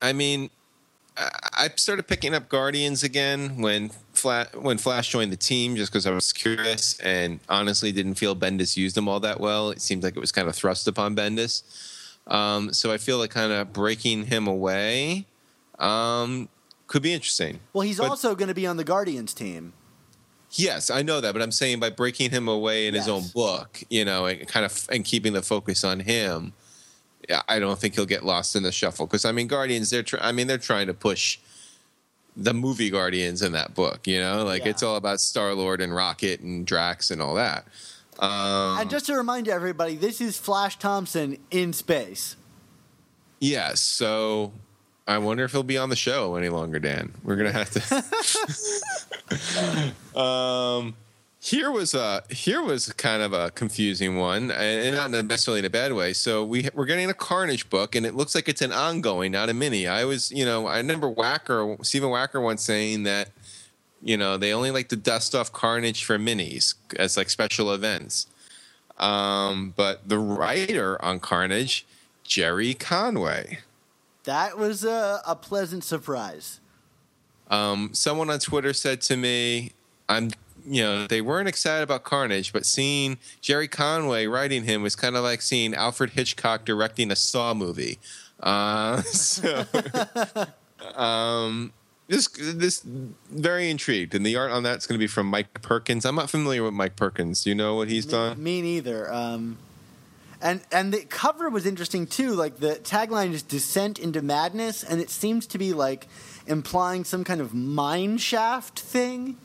I mean, I started picking up Guardians again when Flash when Flash joined the team, just because I was curious and honestly didn't feel Bendis used them all that well. It seemed like it was kind of thrust upon Bendis. Um, so I feel like kind of breaking him away um, could be interesting. Well, he's But- also going to be on the Guardians team. Yes, I know that, but I'm saying by breaking him away in his own book, you know, and kind of and keeping the focus on him, I don't think he'll get lost in the shuffle. Because I mean, Guardians, they're tr- I mean, they're trying to push the movie Guardians in that book. You know, like Yeah. it's all about Star Lord and Rocket and Drax and all that. Um, and just to remind everybody, this is Flash Thompson in space. Yes, so I wonder if he'll be on the show any longer, Dan. We're gonna have to. um, here was a here was kind of a confusing one, and not necessarily in a bad way. So we we're getting a Carnage book, and it looks like it's an ongoing, not a mini. I was, you know, I remember Wacker Stephen Wacker once saying that. You know, they only like to dust off Carnage for minis as like special events. Um, but the writer on Carnage, Gerry Conway. That was a, a pleasant surprise. Um, someone on Twitter said to me, "I'm, you know, they weren't excited about Carnage, but seeing Gerry Conway writing him was kind of like seeing Alfred Hitchcock directing a Saw movie." Uh, so, um, this this very intrigued, and the art on that's going to be from Mike Perkins. I'm not familiar with Mike Perkins. Do you know what he's done? Me neither. Um, and and the cover was interesting too. Like the tagline is "Descent into Madness," and it seems to be like implying some kind of mine shaft thing.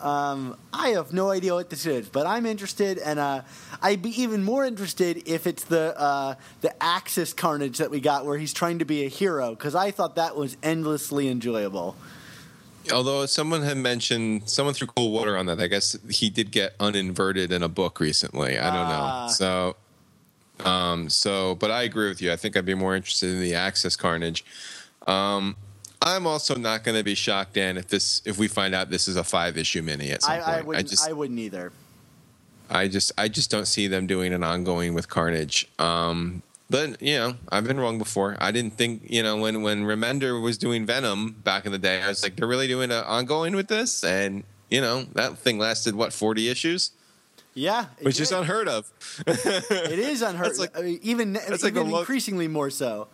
Um, I have no idea what this is, but I'm interested, and uh, I'd be even more interested if it's the uh, the Axis Carnage that we got, where he's trying to be a hero, because I thought that was endlessly enjoyable. Although someone had mentioned someone threw cool water on that. I guess he did get uninverted in a book recently. I don't Ah. know. So, um, so, but I agree with you. I think I'd be more interested in the Axis Carnage. Um, I'm also not going to be shocked, Dan, if this if we find out this is a five issue mini at some I, point. I wouldn't. just I wouldn't either. I just I just don't see them doing an ongoing with Carnage. Um, but you know, I've been wrong before. I didn't think you know when when Remender was doing Venom back in the day, I was like, they're really doing an ongoing with this, and you know that thing lasted what forty issues, Yeah, it which is unheard of. It is unheard. Like- I mean, even that's like even the lo- increasingly more so.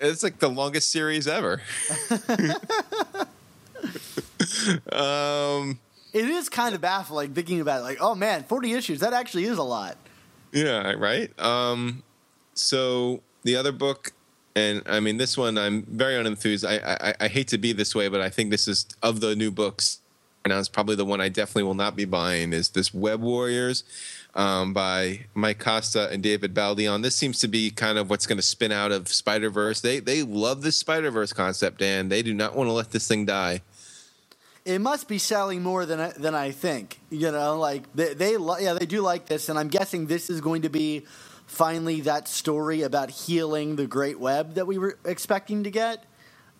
It's like the longest series ever. um, It is kind of baffling thinking about it. Like, oh man, forty issues. That actually is a lot. Yeah, right. Um, so the other book, and I mean this one, I'm very unenthused. I, I I hate to be this way, but I think this is of the new books. It's probably the one I definitely will not be buying. Is this Web Warriors um, by Mike Costa and David Baldeón? This seems to be kind of what's going to spin out of Spider Verse. They they love this Spider Verse concept, Dan. They do not want to let this thing die. It must be selling more than I, than I think. You know, like they, they li- yeah they do like this, and I'm guessing this is going to be finally that story about healing the Great Web that we were expecting to get.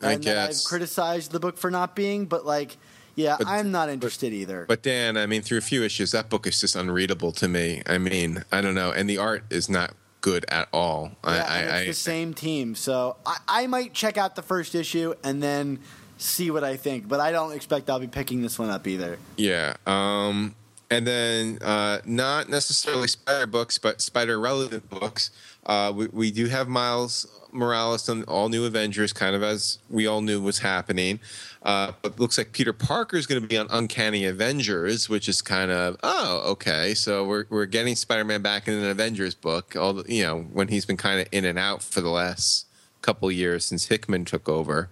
I and that I've criticized the book for not being, but like, yeah, But- I'm not interested either. But Dan, I mean, through a few issues, that book is just unreadable to me. I mean, I don't know, and the art is not good at all. I, yeah, I, and it's I, the same team, so I, I might check out the first issue and then see what I think. But I don't expect I'll be picking this one up either. yeah. Um, and then uh, not necessarily spider books, but spider relevant books. Uh, we, we do have Miles Morales and all new Avengers, kind of as we all knew was happening. Uh, but looks like Peter Parker is going to be on Uncanny Avengers, which is kind of oh okay. So we're we're getting Spider Man back in an Avengers book. All the, you know when he's been kind of in and out for the last couple years since Hickman took over.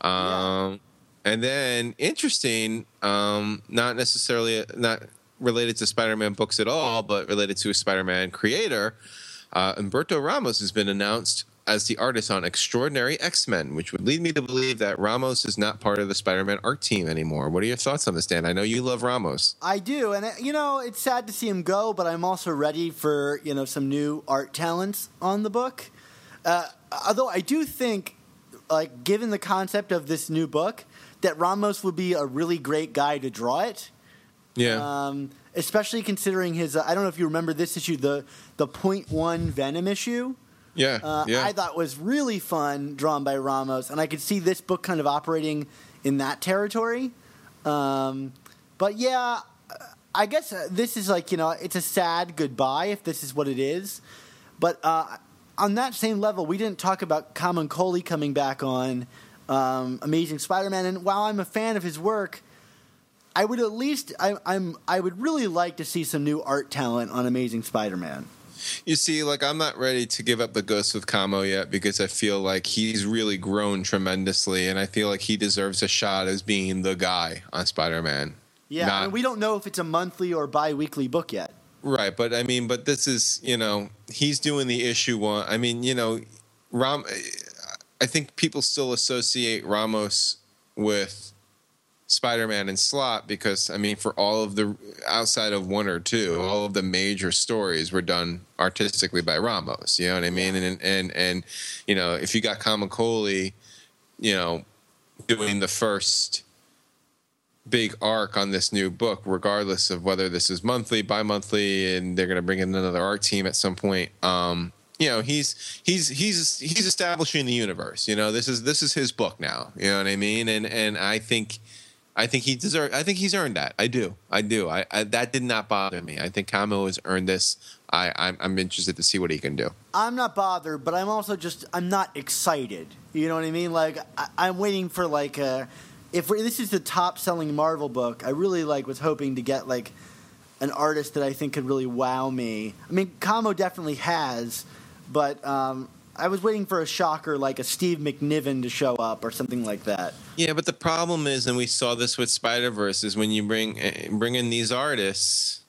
Um, and then interesting, um, not necessarily not related to Spider-Man books at all, but related to a Spider-Man creator. Uh, Humberto Ramos has been announced as the artist on Extraordinary X-Men, which would lead me to believe that Ramos is not part of the Spider-Man art team anymore. What are your thoughts on this, Dan? I know you love Ramos. I do, and uh, you know it's sad to see him go, but I'm also ready for you know some new art talents on the book. Uh, although I do think, like, given the concept of this new book, that Ramos would be a really great guy to draw it. Yeah, Um, especially considering his. Uh, I don't know if you remember this issue, the the point one Venom issue, Yeah, uh, yeah. I thought was really fun, drawn by Ramos, and I could see this book kind of operating in that territory. Um, but yeah, I guess uh, this is like you know, it's a sad goodbye if this is what it is. But uh, on that same level, we didn't talk about Camuncoli coming back on um, Amazing Spider-Man, and while I'm a fan of his work. I would at least I, I'm I would really like to see some new art talent on Amazing Spider-Man. You see, like I'm not ready to give up the ghost with Kamo yet because I feel like he's really grown tremendously, and I feel like he deserves a shot as being the guy on Spider-Man. Yeah, Not- and we don't know if it's a monthly or bi-weekly book yet. Right, but I mean, but this is you know he's doing the issue one. I mean, you know, Ram. I think people still associate Ramos with Spider-Man and Slott because I mean, for all of the outside of one or two, all of the major stories were done artistically by Ramos. You know what I mean? And and and you know, if you got Camuncoli, you know, doing the first big arc on this new book, regardless of whether this is monthly, bi-monthly, and they're going to bring in another art team at some point. Um, you know, he's he's he's he's establishing the universe. You know, this is this is his book now. You know what I mean? And and I think. I think he deserves. I think he's earned that. I do. I do. I, I that did not bother me. I think Kamo has earned this. I I'm, I'm interested to see what he can do. I'm not bothered, but I'm also just I'm not excited. You know what I mean? Like I, I'm waiting for like a, if this is the top selling Marvel book, I really like was hoping to get like an artist that I think could really wow me. I mean, Kamo definitely has, but um, I was waiting for a shocker like a Steve McNiven to show up or something like that. Yeah, but the problem is, and we saw this with Spider Verse, is when you bring eh, bring in these artists,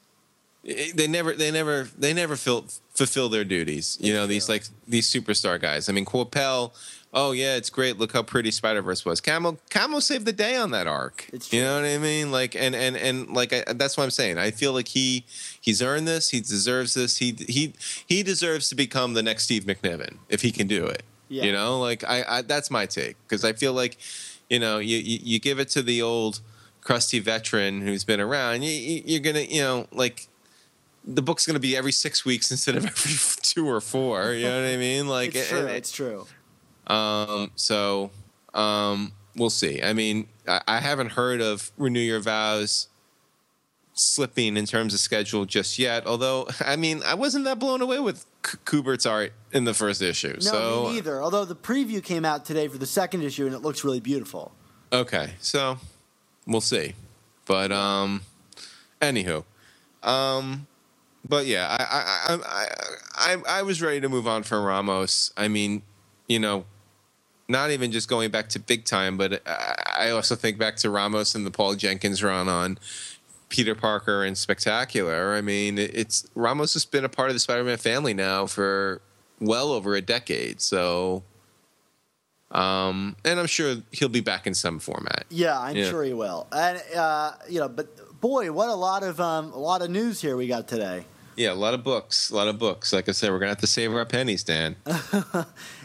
eh, they never they never they never fill, fulfill their duties. You know, these like these superstar guys. I mean, Coipel. Oh yeah, it's great. Look how pretty Spider Verse was. Camo Camo saved the day on that arc. It's you know what I mean? Like and and and like I, that's what I'm saying. I feel like he he's earned this. He deserves this. He he he deserves to become the next Steve McNiven if he can do it. Yeah. You know, like I, I that's my take because I feel like you know you, you you give it to the old crusty veteran who's been around. You, you- you're gonna you know like the book's gonna be every six weeks instead of every two or four. You know what I mean? Like It's true. and- It's true. Um, so um, we'll see. I mean, I, I haven't heard of Renew Your Vows slipping in terms of schedule just yet. Although, I mean, I wasn't that blown away with K- Kubert's art in the first issue. No, so me neither. Although the preview came out today for the second issue and it looks really beautiful. okay, so we'll see. But um, anywho, um, but yeah, I I, I I I I was ready to move on from Ramos. I mean, you know, not even just going back to big time, but I I also think back to Ramos and the Paul Jenkins run on Peter Parker and Spectacular. I mean, it's Ramos has been a part of the Spider-Man family now for well over a decade. So, um, and I'm sure he'll be back in some format. Yeah, I'm Yeah. sure he will. And uh, you know, but boy, what a lot of um, a lot of news here we got today. Yeah, a lot of books, a lot of books. Like I said, we're gonna have to save our pennies, Dan.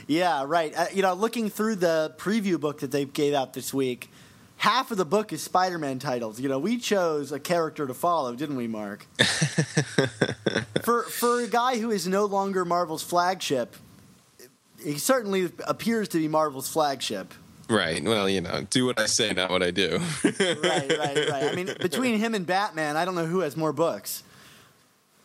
Yeah, right. Uh, you know, looking through the preview book that they gave out this week, half of the book is Spider-Man titles. You know, we chose a character to follow, didn't we, Mark? for for a guy who is no longer Marvel's flagship, he certainly appears to be Marvel's flagship. right. Well, you know, do what I say, not what I do. Right, right, right. I mean, between him and Batman, I don't know who has more books.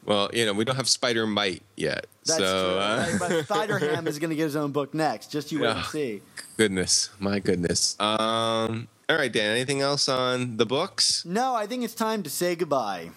Well, you know, we don't have Spider Mite yet. That's so, true. uh, right? But Spider Ham is going to get his own book next. Just you wait and see. goodness, my goodness. Um, all right, Dan. Anything else on the books? No, I think it's time to say goodbye.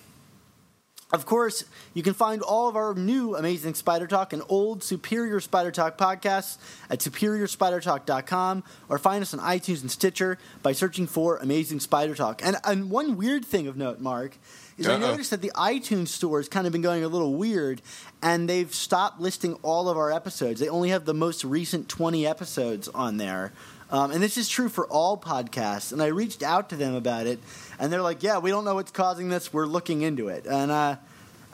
Of course, you can find all of our new Amazing Spider Talk and old Superior Spider Talk podcasts at superiorspidertalk.com or find us on iTunes and Stitcher by searching for Amazing Spider Talk. And, and one weird thing of note, Mark, is I Uh-oh. noticed that the iTunes store has kind of been going a little weird and they've stopped listing all of our episodes. They only have the most recent 20 episodes on there. Um, and this is true for all podcasts. And I reached out to them about it, and they're like, "Yeah, we don't know what's causing this. We're looking into it." And uh,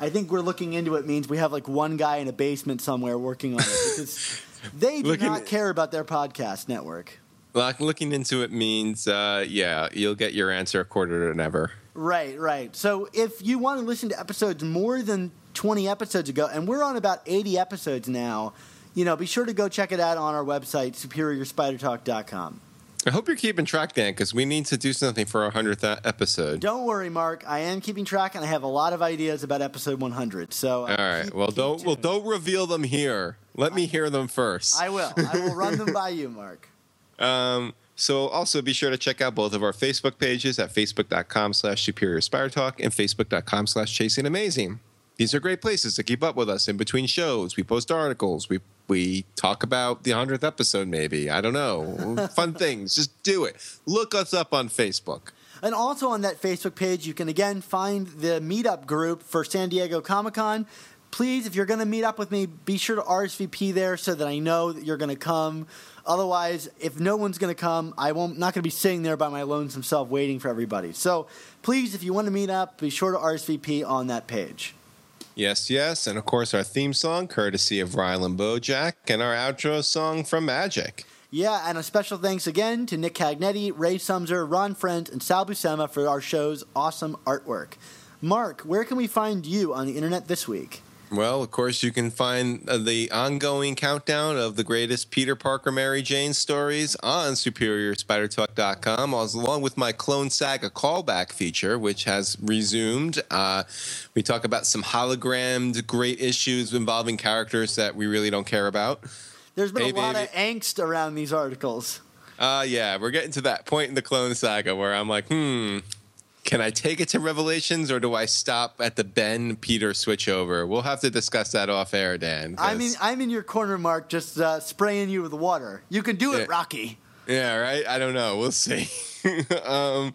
I think we're looking into it means we have like one guy in a basement somewhere working on it because they do Looking- not care about their podcast network. Like, looking into it means, uh, yeah, you'll get your answer a quarter to never. Right, right. So if you want to listen to episodes more than 20 episodes ago, and we're on about 80 episodes now, you know, be sure to go check it out on our website, superiorspidertalk.com. I hope you're keeping track, Dan, because we need to do something for our hundredth episode. Don't worry, Mark. I am keeping track, and I have a lot of ideas about episode 100. So, uh, All right. keep- well, keep don't well don't reveal them here. Let me hear them first. I will. I will run them by you, Mark. Um, so also be sure to check out both of our Facebook pages at facebook.com slash superior spider talk and facebook.com slash chasing amazing. These are great places to keep up with us in between shows. We post articles. We we talk about the hundredth episode, maybe. I don't know. Fun things. Just do it. Look us up on Facebook. And also on that Facebook page, you can again find the meetup group for San Diego Comic Con. Please, if you're going to meet up with me, be sure to RSVP there so that I know that you're going to come. Otherwise, if no one's going to come, I won't not going to be sitting there by my lonesome self waiting for everybody. So please, if you want to meet up, be sure to RSVP on that page. Yes, yes. And of course our theme song, courtesy of Rylan Bojack, and our outro song from Magic. Yeah, and a special thanks again to Nick Cagnetti, Ray Sumser, Ron Frenz, and Sal Buscema for our show's awesome artwork. Mark, where can we find you on the internet this week? Well, of course, you can find uh, the ongoing countdown of the greatest Peter Parker Mary Jane stories on SuperiorSpiderTalk.com, along with my Clone Saga callback feature, which has resumed. Uh, we talk about some hologrammed great issues involving characters that we really don't care about. There's been Hey, a lot baby. of angst around these articles. Uh, yeah, we're getting to that point in the Clone Saga where I'm like, hmm, can I take it to Revelations or do I stop at the Ben Peter switchover? We'll have to discuss that off air, Dan. I mean, I'm in your corner, Mark, just uh, spraying you with water. You can do it, Yeah. Rocky. Yeah, right. I don't know. We'll see. um,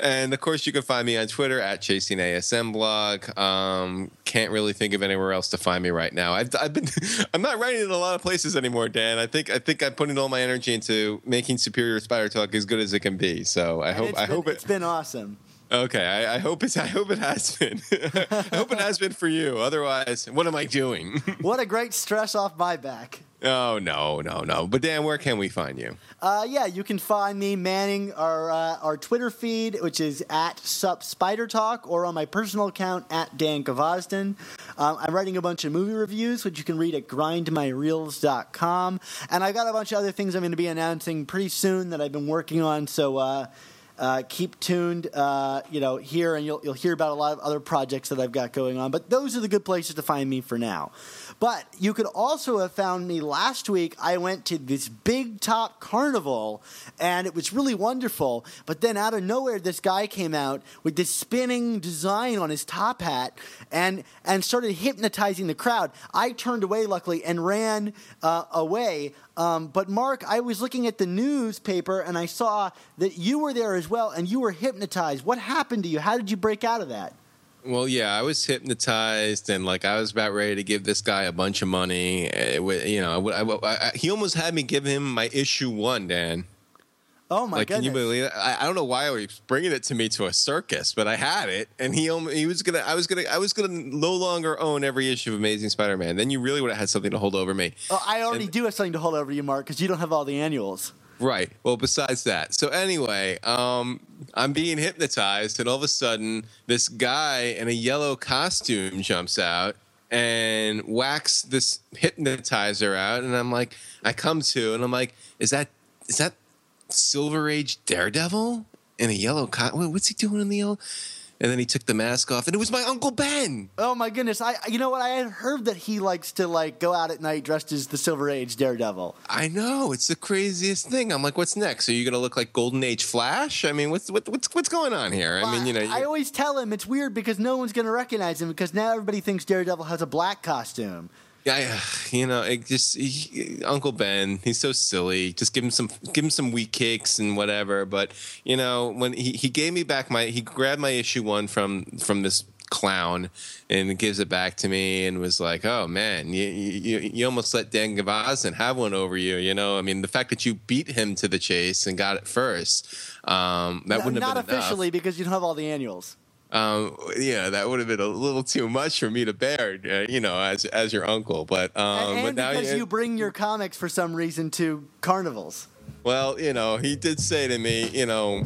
and of course, you can find me on Twitter at chasing ASM blog. Um, can't really think of anywhere else to find me right now. I've, I've been I'm not writing in a lot of places anymore, Dan. I think I think I'm putting all my energy into making Superior Spider Talk as good as it can be. So I And hope I been, hope it. it's been awesome. Okay, I, I hope it's I hope it has been. I hope it has been for you. Otherwise, what am I doing? What a great stress off my back. Oh no, no, no. But Dan, where can we find you? Uh, yeah, you can find me manning our uh, our Twitter feed, which is at Sup Spider Talk, or on my personal account at Dan Gvozden. Um, I'm writing a bunch of movie reviews, which you can read at grindmyreels.com. And I've got a bunch of other things I'm going to be announcing pretty soon that I've been working on. So uh, uh, keep tuned, uh, you know, here, and you'll you'll hear about a lot of other projects that I've got going on. But those are the good places to find me for now. But you could also have found me last week. I went to this big top carnival, and it was really wonderful. But then out of nowhere, this guy came out with this spinning design on his top hat, and and started hypnotizing the crowd. I turned away, luckily, and ran uh, away. Um, but Mark, I was looking at the newspaper, and I saw that you were there as well, and you were hypnotized. What happened to you? How did you break out of that? Well, yeah, I was hypnotized, and like I was about ready to give this guy a bunch of money. eh, with- You know, I, I- I- he almost had me give him my issue one, Dan. Oh my like, goodness! can you believe it? I, I don't know why he was bringing it to me to a circus, but I had it, and he he was gonna, I was gonna, I was gonna no longer own every issue of Amazing Spider-Man. Then you really would have had something to hold over me. Oh, I already And- do have something to hold over you, Mark, because you don't have all the annuals. Right. Well, besides that. So anyway, um, I'm being hypnotized, and all of a sudden, this guy in a yellow costume jumps out and whacks this hypnotizer out, and I'm like, I come to, and I'm like, is that is that Silver Age Daredevil in a yellow costume? What's he doing in the yellow? And then he took the mask off, and it was my Uncle Ben. Oh my goodness! I, you know what? I had heard that he likes to like go out at night dressed as the Silver Age Daredevil. I know it's the craziest thing. I'm like, what's next? Are you gonna look like Golden Age Flash? I mean, what's what, what's what's going on here? I mean, you know, I always tell him it's weird because no one's going to recognize him because now everybody thinks Daredevil has a black costume. Yeah, I- you know, it just he, Uncle Ben, he's so silly. Just give him some, give him some wheat cakes and whatever. But you know, when he, he gave me back my, he grabbed my issue one from from this clown and gives it back to me and was like, "Oh man, you you, you almost let Dan Gvozden have one over you." You know, I mean, the fact that you beat him to the chase and got it first, um, that No, wouldn't have been officially enough. because you don't have all the annuals. Um, yeah, that would have been a little too much for me to bear, uh, you know, as as your uncle. But um, and but now because you- you bring your comics for some reason to carnivals. Well, you know, he did say to me, you know,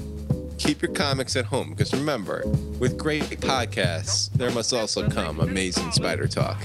keep your comics at home because remember, with great podcasts, there must also come amazing spider talk.